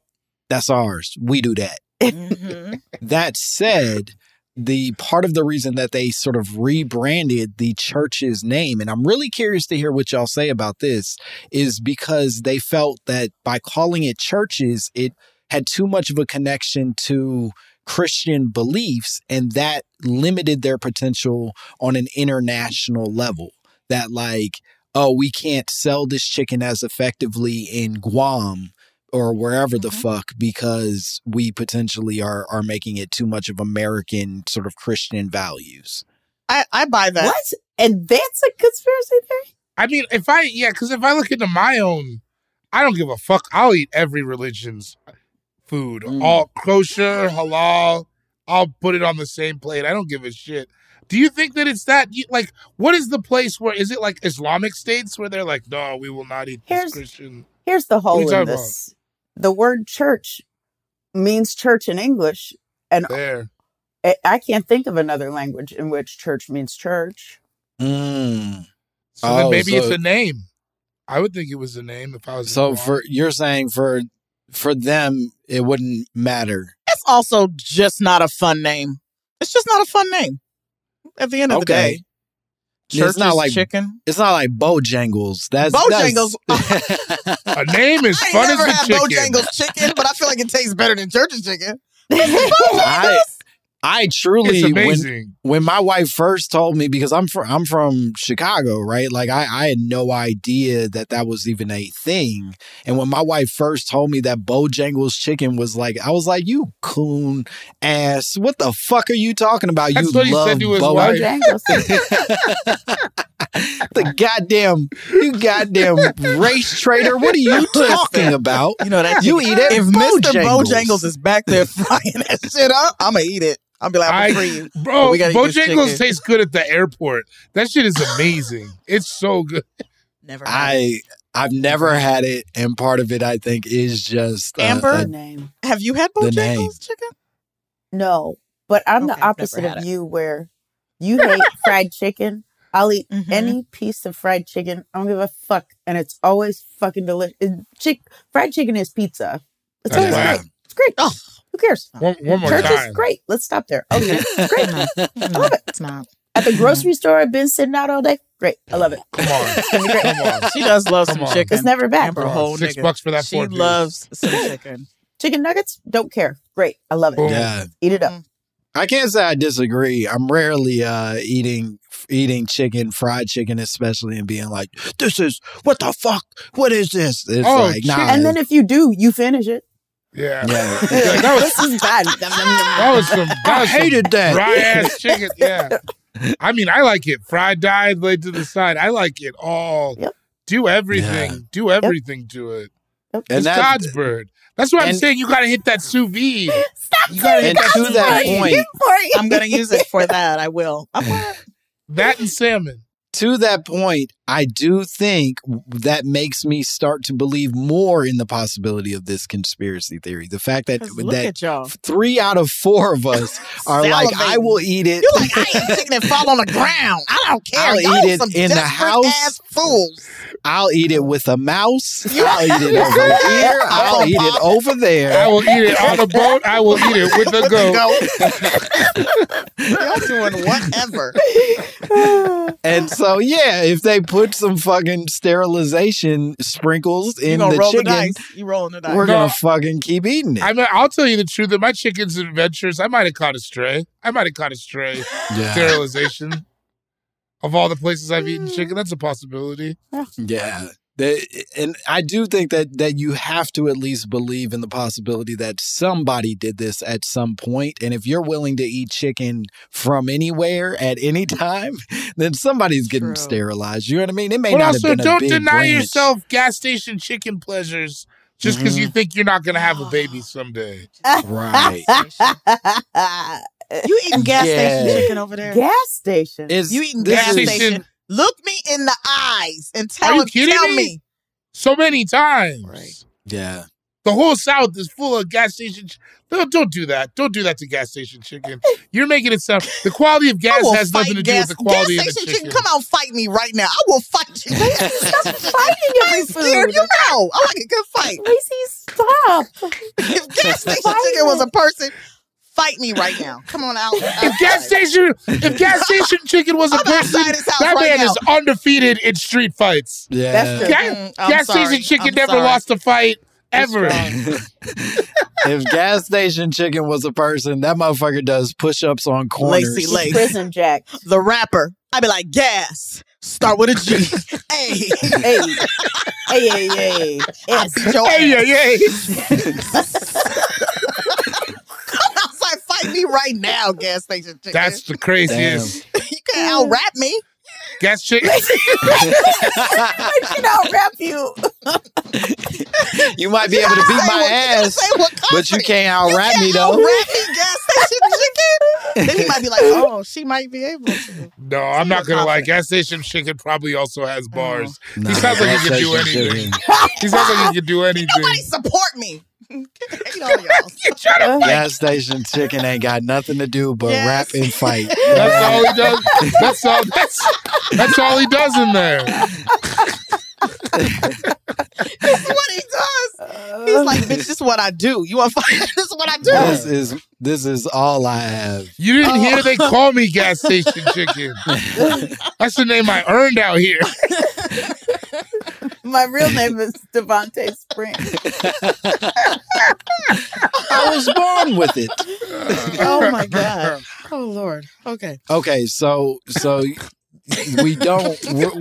that's ours. We do that. hmm That said, the part of the reason that they sort of rebranded the church's name, and I'm really curious to hear what y'all say about this, is because they felt that by calling it churches, it had too much of a connection to Christian beliefs, and that limited their potential on an international level. That, like, oh, we can't sell this chicken as effectively in Guam or wherever the Mhm. fuck because we potentially are are making it too much of American sort of Christian values. I, I buy that. What? And that's a conspiracy theory? I mean, if I yeah, because if I look into my own, I don't give a fuck. I'll eat every religion's food, Mm. all kosher, halal. I'll put it on the same plate. I don't give a shit. Do you think that it's that you- like? What is the place where is it like Islamic states where they're like, no, we will not eat this Here's- Christian. Here's the whole you in talking this. The word church means church in English, and There, I- I can't think of another language in which church means church. Mm. So then Oh, maybe it's a name. I would think it was a name if I was. So for you're saying for for them it wouldn't matter. It's also just not a fun name. It's just not a fun name. At the end of the Okay. day, it's not like chicken. It's not like Bojangles. That's Bojangles. that's- a name is I ain't fun never as the had chicken. Bojangles chicken, but I feel like it tastes better than Church's chicken. I I truly It's when amazing. when my wife first told me because I'm from I'm from Chicago, right? Like I I had no idea that that was even a thing. And when my wife first told me that Bojangles chicken was like, I was like, "You coon ass! What the fuck are you talking about? That's you what he love said to his Bo- wife. the goddamn you goddamn race trader. What are you talking about? You know that You eat it. If Mr. Bojangles. Bojangles is back there frying that shit up, I'm gonna eat it. I'll be like, I'm I, free you. bro, we gotta eat this Bojangles tastes good at the airport. That shit is amazing. it's so good. Never. had it. I I've never had it, and part of it I think is just uh, Amber? uh, name. Have you had The name. Bojangles chicken? No, but I'm Okay, the opposite never had of it. you, where you hate fried chicken. I'll eat Mhm. any piece of fried chicken. I don't give a fuck, and it's always fucking delicious. Chick, fried chicken is pizza. It's That's always wow. great. It's great. Oh. Who cares? One, one more Church time. is great. Let's stop there. Okay, great. I love it. It's not. At the grocery store, I've been sitting out all day. Great. I love it. Come on. It's gonna be great. Come on. She does love Come some on. chicken. It's never bad. Amber Come on. whole Six nigga. bucks for that She four juice. loves some chicken. Chicken nuggets, don't care. Great. I love it. Boom. yeah. Eat it up. I can't say I disagree. I'm rarely uh, eating eating chicken, fried chicken, especially, and being like, "This is what the fuck? What is this?" It's Oh, like, nah. And then if you do, you finish it. Yeah. yeah. Like, that was this is bad. that was some. That I was some hated that. dry ass chicken. Yeah. I mean, I like it fried, dyed, laid to the side. I like it all. Yep. Do everything. Yeah. Do everything to it. Yep. And it's that- God's bird. That's what I'm saying. You got to hit that sous vide. Stop You gotta saying And hit to that point- I'm gonna use it for that. I will. That and salmon. To that point, I do think that makes me start to believe more in the possibility of this conspiracy theory. The fact that 'cause look that three out of four of us are like, I will eat it. You're like I eat chicken that fall on the ground. I don't care. I'll Y'all eat it some in the house. Ass fools. I'll eat it with a mouse. You- I'll eat it over here. I'll eat it over there. I will eat it on a boat. I will eat it with the goat. Y'all doing whatever. And so, yeah, if they put some fucking sterilization sprinkles in gonna the roll chicken, the dice. You rolling the dice. we're No. gonna fucking keep eating it. I mean, I'll tell you the truth. In my chicken's adventures, I might have caught a stray. I might have caught a stray. yeah. Sterilization. Of all the places I've eaten mm. chicken, that's a possibility. Yeah. They- and I do think that that you have to at least believe in the possibility that somebody did this at some point. And if you're willing to eat chicken from anywhere at any time, then somebody's getting True. sterilized. You know what I mean? It may But not also, have been a don't big deny branch. yourself gas station chicken pleasures just because you mm-hmm. think you're not going to have a baby someday. Right. You eating gas Yeah. station chicken over there? Gas station. It's, you eating this gas is- station? Look me in the eyes and tell, Are tell you kidding tell me? me. So many times. Right. Yeah. The whole South is full of gas station. Ch- no, don't do that. Don't do that to gas station chicken. You're making it sound. The quality of gas will has fight nothing to do with the quality of the station chicken. chicken. Come out, fight me right now. I will fight you. Stop fighting I every ain't scared. You know, I like a good fight. Lacey, stop. If gas station chicken was a person, fight me right now. Come on out. If gas station, if gas station chicken was a I'm person, outside his house that right man now. is undefeated in street fights. Yeah. That's true. Ga- Mm, gas sorry. station chicken I'm never sorry. lost a fight ever. if gas station chicken was a person, that motherfucker does push ups on corners. Lacey Lace. Prison Jack. The rapper. I'd be like, gas. Start with a G. hey. Hey. hey, hey, hey. I Yes. beat your Hey, ass. yeah, yeah. Come outside, fight me right now, gas station chicken. That's the craziest. you can't out rap me. Gas chicken. I can out rap you. you might be able to beat my ass, but you can't out rap me though. Rap me, gas station chicken. then he might be like, oh, she might be able to. No, I'm not gonna lie. confident. Gas station chicken probably also has bars. Oh. Nah, he sounds like gas he can do anything. He sounds like he can do anything. Nobody support me. Hate all y'all. You Gas station chicken ain't got nothing to do but Yes. rap and fight. That's all he does. That's all. That's That's all he does in there. This is what he does. He's like, bitch, this is what I do. You want to fight? This is what I do. This is this is all I have. You didn't Oh. hear they call me gas station chicken. That's the name I earned out here. My real name is Devonte Spring. I was born with it. Oh my god. Oh lord. Okay. Okay, so so we don't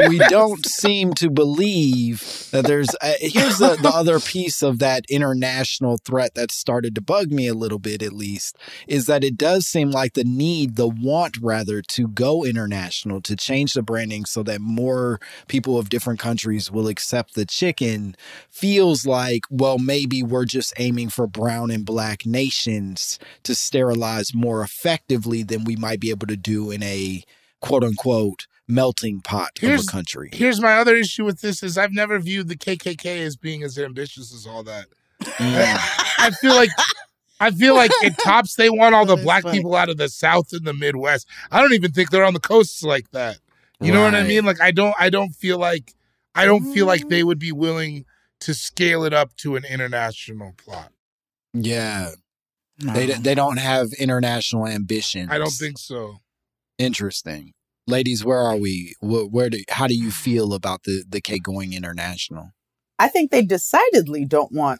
we don't seem to believe that there's uh, here's the, the other piece of that international threat that started to bug me a little bit at least is that it does seem like the need the want rather to go international to change the branding so that more people of different countries will accept the chicken feels like well maybe we're just aiming for brown and black nations to sterilize more effectively than we might be able to do in a quote unquote melting pot Here's- of a country. Here's my other issue with this is I've never viewed the KKK as being as ambitious as all that. Mm. I feel like I feel like it tops they want all the That's black funny. people out of the South and the Midwest. I don't even think they're on the coasts like that. You know what I mean? Like I don't I don't feel like I don't feel like they would be willing to scale it up to an international plot. Yeah. They they don't have international ambitions. I don't think so. Interesting. Ladies, where are we? Where, where do how do you feel about the the K going international? I think they decidedly don't want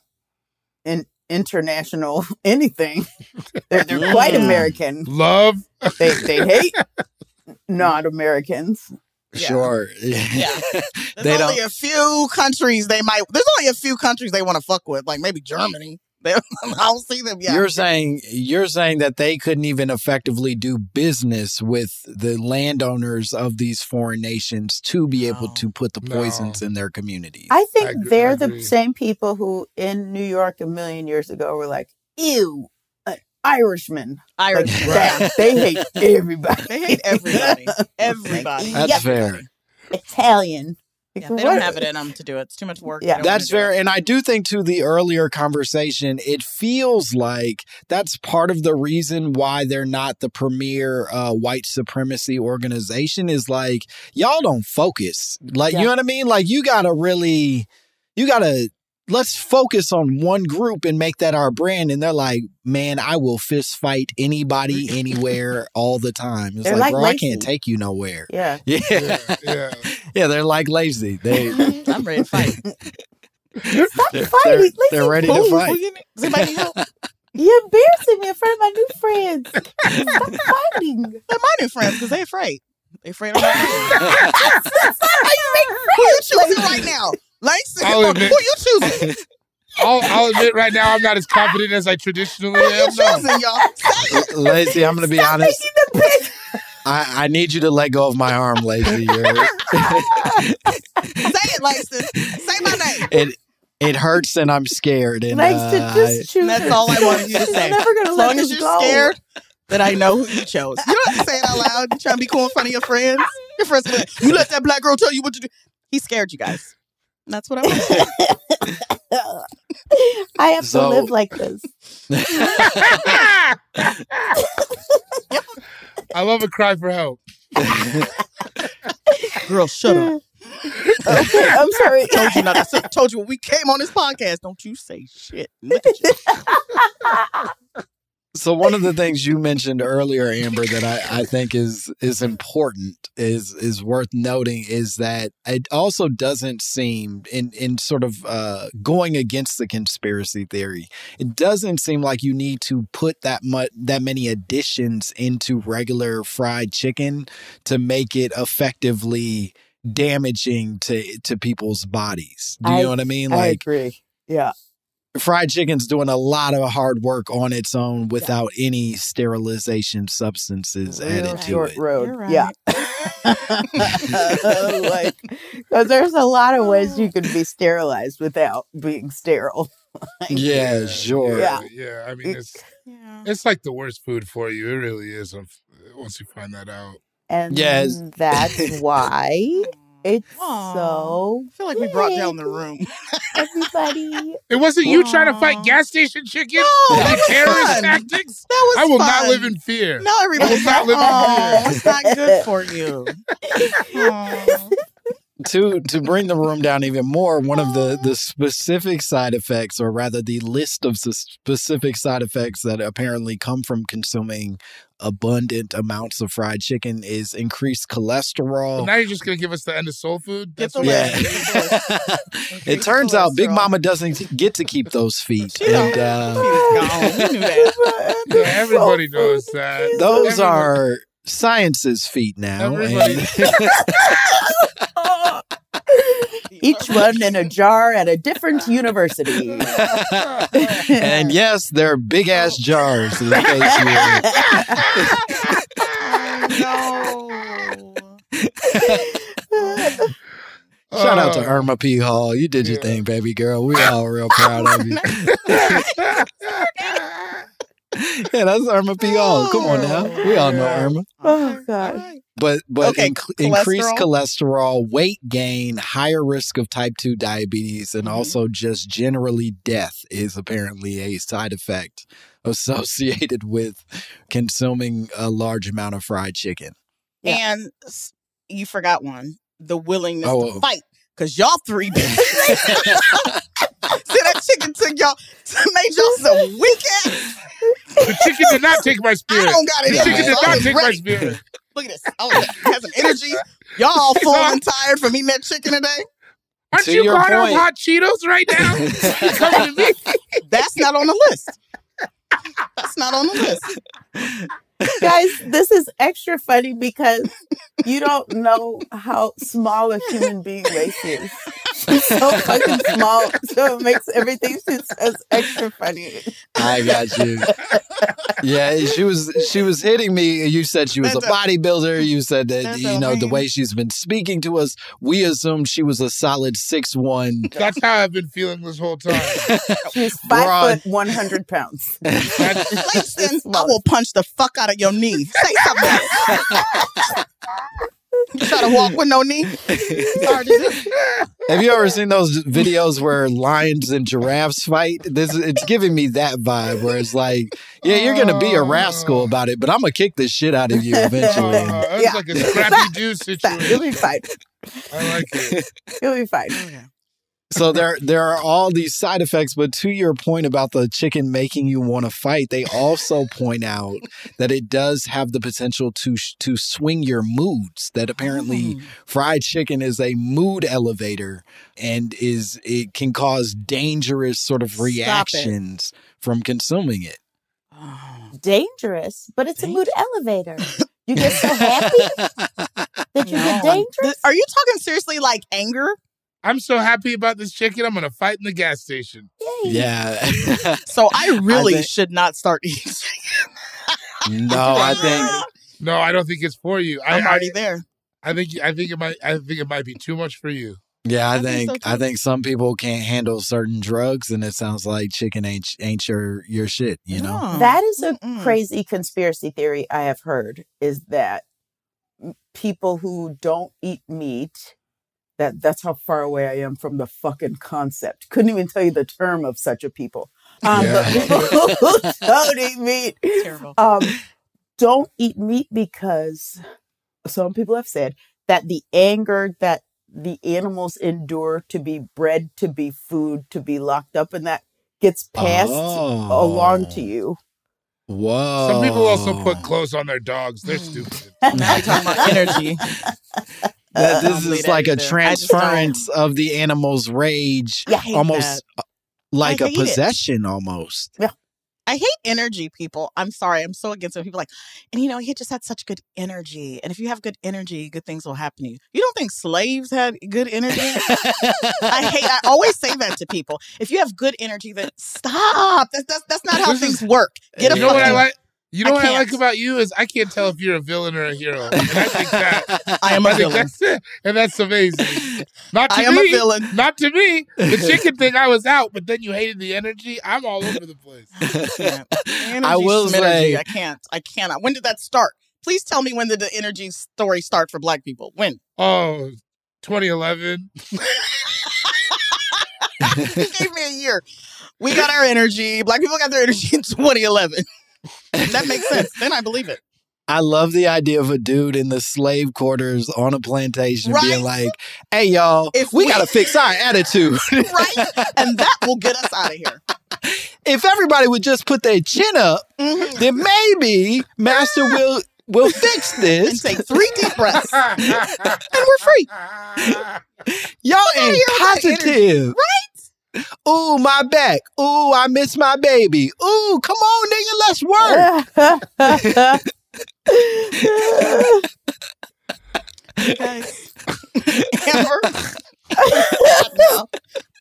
an international anything. They're, they're quite Mm. American. Love They they hate not Americans. Yeah. Sure. Yeah. they There's don't only a few countries they might. There's only a few countries they want to fuck with, like maybe Germany. They, I don't see them yet. You're saying you're saying that they couldn't even effectively do business with the landowners of these foreign nations to be able to put the No. poisons in their communities. I think I agree- they're the same people who in New York a million years ago were like, ew, an Irishman. Like Irish. that. They hate everybody. They hate everybody. Everybody. That's Yep. fair. Italian. Yeah, they don't have it in them to do it. It's too much work. Yeah. They don't wanna That's fair. And I do think to the earlier conversation, it feels like that's part of the reason why they're not the premier uh, white supremacy organization is like, y'all don't focus. Like, you know what I mean? Like, you got to really, you got to, let's focus on one group and make that our brand. And they're like, man, I will fist fight anybody, anywhere, all the time. It's They're like, like bro, I can't take you nowhere. Yeah. Yeah. Yeah, yeah. Yeah, they're like lazy. They, I'm ready to fight. Stop they're, fighting. they're, Lazy they're ready to fight. who Does anybody help? You're embarrassing me in front of my new friends. Stop fighting. They're my new friends because they're afraid. They're afraid of my That's not how you make Who you friends. choosing right now? Langston, I'll who admit- you choosing? I'll, I'll admit right now I'm not as confident as I traditionally Who you am. No. choosing, y'all? Say it. Lacey, I'm going to be Stop honest. making the pic. I, I need you to let go of my arm, Lacey. You're- Say it, Langston. Say my name. it it hurts and I'm scared. And Likes uh, just choose. That's her. all I wanted you to She's say. never gonna As let long as you're go. scared, that I know who you chose. You don't have to say it out loud. You're trying to be cool in front of your friends. Your friends be like, you let that black girl tell you what to do. He scared you guys. That's what I want to say. I have So- to live like this. I love a cry for help. Girl, shut up. Okay, I'm sorry. told you not to say. Told you when we came on this podcast, don't you say shit. Look at you. So one of the things you mentioned earlier, Amber, that I, I think is is important is is worth noting is that it also doesn't seem in in sort of uh, going against the conspiracy theory. It doesn't seem like you need to put that much that many additions into regular fried chicken to make it effectively damaging to to people's bodies. Do you I- know what I mean? I Like agree. Yeah. Fried chicken's doing a lot of hard work on its own without any sterilization substances Real added to short it. road. Right. Yeah. like, because there's a lot of ways you can be sterilized without being sterile. Like, Yeah, sure. Yeah. yeah. I mean, it's Yeah. it's like the worst food for you. It really is. Once you find that out. And Yes. that's why It's Aw. so. I feel like we brought down the room. Everybody. It wasn't you trying to fight gas station chicken? No, that was terrorist fun. tactics? That was I will not live in fear. No, everybody's not not live in Oh, fear. it's not good for you. Aw. to to bring the room down even more, one of the the specific side effects, or rather the list of s- specific side effects that apparently come from consuming abundant amounts of fried chicken, is increased cholesterol. Now you're just gonna give us the end of soul food? That's the Yeah. it turns out Big. Mama doesn't get to keep those feet, She and uh, Gone. We knew. Yeah, everybody knows that. those Everybody- are science's feet now. Everybody- And Each one in a jar at a different university. and yes, they're big ass jars. In case you Shout out to Oh. Irma P. Hall. You did your Yeah. thing, baby girl. We all real proud of you. yeah, that's Irma P. Hall. Come on now. We all know Irma. Oh God. But but Okay, inc- increased cholesterol? cholesterol, weight gain, higher risk of type 2 diabetes, and Mhm. also just generally death is apparently a side effect associated with consuming a large amount of fried chicken. Yeah. And you forgot one the willingness Oh. to fight. Because y'all three been. See, that chicken took y'all, made y'all so weak. The chicken did not take my spirit. I spirit. don't got it The chicken did not was take my spirit. Look at this. I was, had some energy. Y'all all full and tired from eating that chicken today. Aren't To you your caught up hot Cheetos right now? Coming to me? That's not on the list. That's not on the list. Guys, this is extra funny because you don't know how small a human being race is. She's so fucking small, so it makes everything she says extra funny. I got you. Yeah, she was she was hitting me. You said she was a That's a- bodybuilder. You said that you a know the way she's been speaking to us. We assumed she was a solid six one. That's how I've been feeling this whole time. She's five Broad. foot, 100 pounds. Langston, I will punch the fuck out of your knee. Say something. you try to walk with no knee? It's hard to do. Have you ever seen those videos where lions and giraffes fight? This it's giving me that vibe where it's like, yeah, you're gonna be a rascal about it, but I'm gonna kick the shit out of you eventually. Uh, that's Yeah. like a scrappy do Fine. You'll be fine. I like it. You'll be fine. So there there are all these side effects but to your point about the chicken making you want to fight they also point out that it does have the potential to to swing your moods that apparently Mm. fried chicken is a mood elevator and is it can cause dangerous sort of reactions from consuming it Dangerous, but it's a mood elevator. You get so happy that you get dangerous. Are you talking seriously like anger? I'm so happy about this chicken. I'm gonna fight in the gas station. Yay. yeah So I really think- should not start eating. no i think No, I don't think it's for you. I, I'm I, already there. I think I think it might I think it might be too much for you. Yeah, I, I think think so, I think some people can't handle certain drugs, and it sounds like chicken ain't ain't your your shit. You know, No. That is a Mm-mm. crazy conspiracy theory I have heard is that people who don't eat meat that that's how far away I am from the fucking concept. Couldn't even tell you the term of such a people. Um, but Yeah. people don't eat meat Terrible. um, don't eat meat because some people have said that the anger that the animals endure to be bred, to be food, to be locked up, and that gets passed along to Oh. you. Whoa! Some people also put clothes on their dogs. They're stupid. Now you're talking about energy. that Don't this is like a either. I just don't. transference of the animal's rage, Yeah, almost uh, like I a hate it. possession, almost. Yeah. I hate energy people. I'm sorry. I'm so against when people are like, and you know, he just had such good energy. And if you have good energy, good things will happen to you. You don't think slaves had good energy? I hate. I always say that to people. If you have good energy, then stop. That's that's, that's not how This things is- work. Get a You know what I like? You know I what I like about you is I can't tell if you're a villain or a hero. And I think that I am a I think villain. that's it. And that's amazing. Not to I am me. a villain. Not to me. The chicken thing I was out, but then you hated the energy. I'm all over the place. can't. Energy, I will schminergy. say- I can't. I cannot. When did that start? Please tell me when did the energy story start for Black people? When? Oh, 2011. you gave me a year. We got our energy. Black people got their energy in 2011. that makes sense. Then I believe it. I love the idea of a dude in the slave quarters on a plantation being like, "Hey, y'all, If we, we- gotta fix our attitude. right? And that will get us out of here. if everybody would just put their chin up, Mhm. then maybe Master will will fix And this. take three deep breaths. and we're free. Y'all ain't here with that positive, Right? Ooh, my back. Ooh, I miss my baby. Ooh, come on, nigga, let's work. Guys. Amber.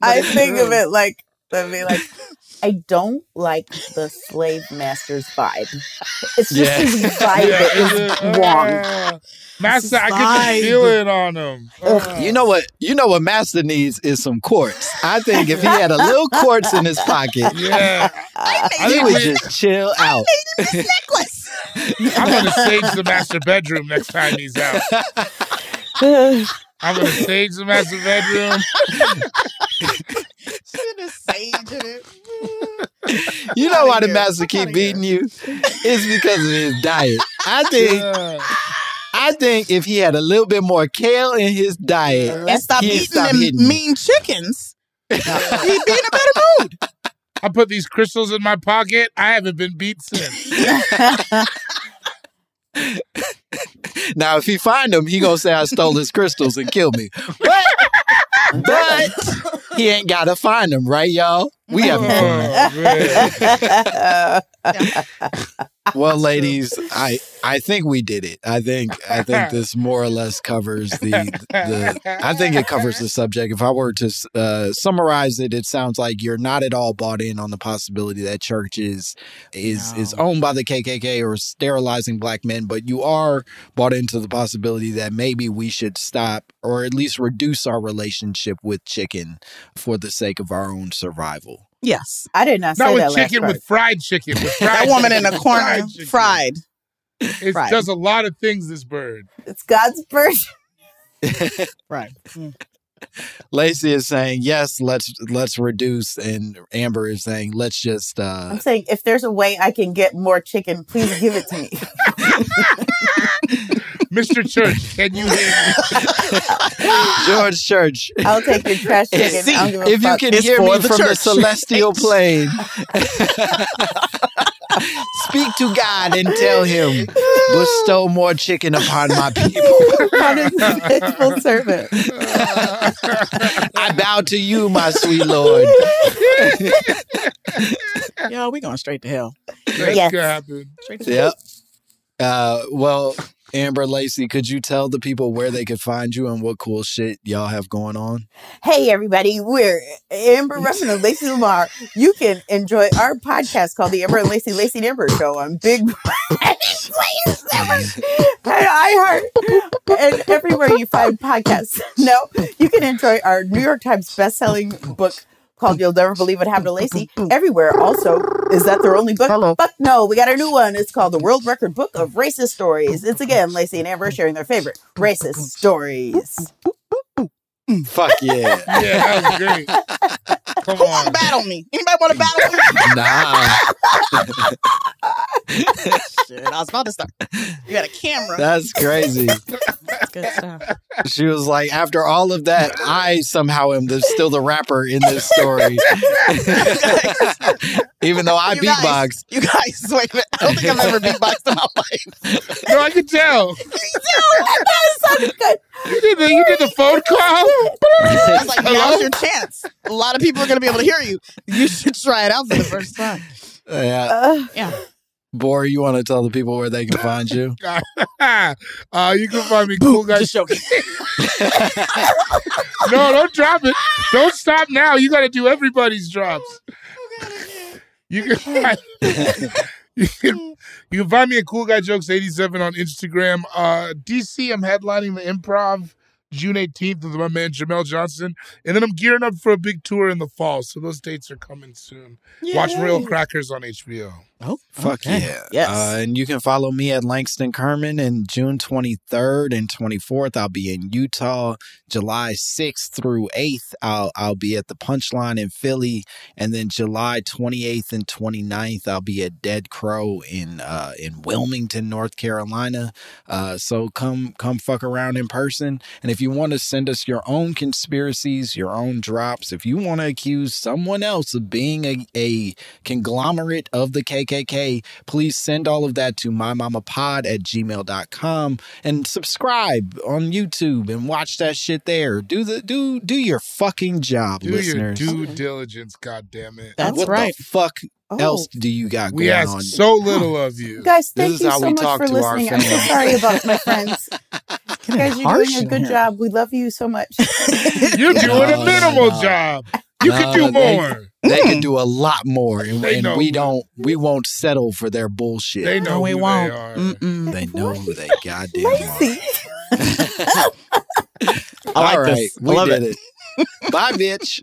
I think of it like, let me like, I don't like the slave master's vibe. It's just Yeah. his vibe that is wrong. Master, I can vibe. just feel it on him. Uh, You know what? You know what Master needs is some quartz. I think if he had a little quartz in his pocket, Yeah. I he think would we, just chill out. necklace. I'm going to sage the master bedroom next time he's out. I'm going to sage the master bedroom. Should have sage in it. You know why the master keep beating you? It's because of his diet. I think Yeah. I think if he had a little bit more kale in his diet, And stop he'd eating stop them mean chickens. He'd be in a better mood. I put these crystals in my pocket. I haven't been beat since. Now, if he find them, he gonna say I stole his crystals and kill me. But, but he ain't gotta find them, right, y'all? We Oh, have man. well, ladies. I I think we did it. I think I think this more or less covers the the. I think it covers the subject. If I were to uh, summarize it, it sounds like you're not at all bought in on the possibility that church is is is owned by the KKK or sterilizing black men, but you are bought into the possibility that maybe we should stop or at least reduce our relationship with chicken for the sake of our own survival. Yes. I did not say Not that with last chicken, part. with fried chicken. With fried That woman in the corner, fried fried. It fried. does a lot of things, this bird. It's God's bird. Right. Mm. Lacey is saying yes, let's let's reduce, and Amber is saying let's just. uh I'm saying if there's a way I can get more chicken, please give it to me. Mr. Church, can you hear me? George Church. I'll take your trash chicken. See, I don't give a if you can It's hear me the from the church. celestial plane, speak to God and tell him, bestow more chicken upon my people. What is this faithful servant? I bow to you, my sweet Lord. Yo, we going straight to hell. That's Yes. Straight to Yep. Uh, well, Amber Lacey, could you tell the people where they could find you and what cool shit y'all have going on? Hey, everybody, we're Amber Ruffin and Lacey Lamar. You can enjoy our podcast called The Amber and Lacey Lacey and Amber Show on Big Players Network and iHeart and everywhere you find podcasts. No, you can enjoy our New York Times best-selling book called You'll Never Believe What Happened to Lacey everywhere. Also, is that their only book? Fuck no, we got a new one. It's called The World Record Book of Racist Stories. It's again Lacey and Amber sharing their favorite racist stories. Fuck yeah. Yeah, that was great. Come Who want to on. battle me? Anybody want to battle me? Nah, Shit, I was about to start. You got a camera. that's crazy. Good stuff. She was like, after all of that, I somehow am the, still the rapper in this story. Even though I You guys- beatbox. You guys, wait a minute. I don't think I've ever beatboxed in my life. No, I can tell. sounded good. You did the, you did the phone call. I was like, Hello? now's your chance. A lot of people are going to be able to hear you. You should try it out for the first time. Yeah. Uh, Yeah. Bor, you want to tell the people where they can find you? uh, you can find me cool guys. Just joking. No, don't drop it. Don't stop now. You got to do everybody's drops. You can find, you can you can find me at Cool Guy Jokes eighty seven on Instagram. Uh, DC, I'm headlining the Improv June 18th with my man Jamel Johnson. And then I'm gearing up for a big tour in the fall. So those dates are coming soon. Watch Real Crackers on HBO. Oh, Fuck yeah. Uh, and you can follow me at Langston Kerman. And June 23rd and 24th, I'll be in Utah. July 6th through 8th, I'll, I'll be at the Punchline in Philly. And then July 28th and 29th, I'll be at Dead Crow in uh, in Wilmington, North Carolina. Uh, so come come fuck around in person. And if you want to send us your own conspiracies, your own drops, if you want to accuse someone else of being a, a conglomerate of the KKK, please send all of that to mymommapod at gmail.com and subscribe on YouTube and watch that shit there. Do the do do your fucking job, Do listeners. your due diligence, God damn it. That's what right. the fuck Oh. else do you got going on? We going ask on? so little of you. Guys, This thank is you how so we much talk for listening. I'm so sorry about my friends. you Guys, you're doing a good here. job. We love you so much. You're No, doing a minimal no. job. You No, can do they- more. They can hmm. do a lot more, and, and we who- don't. We won't settle for their bullshit. They know No, we who won't. they are. Mm-mm. They know who they goddamn are. Lazy. I like All right, this. I we love did it. it. Bye, bitch.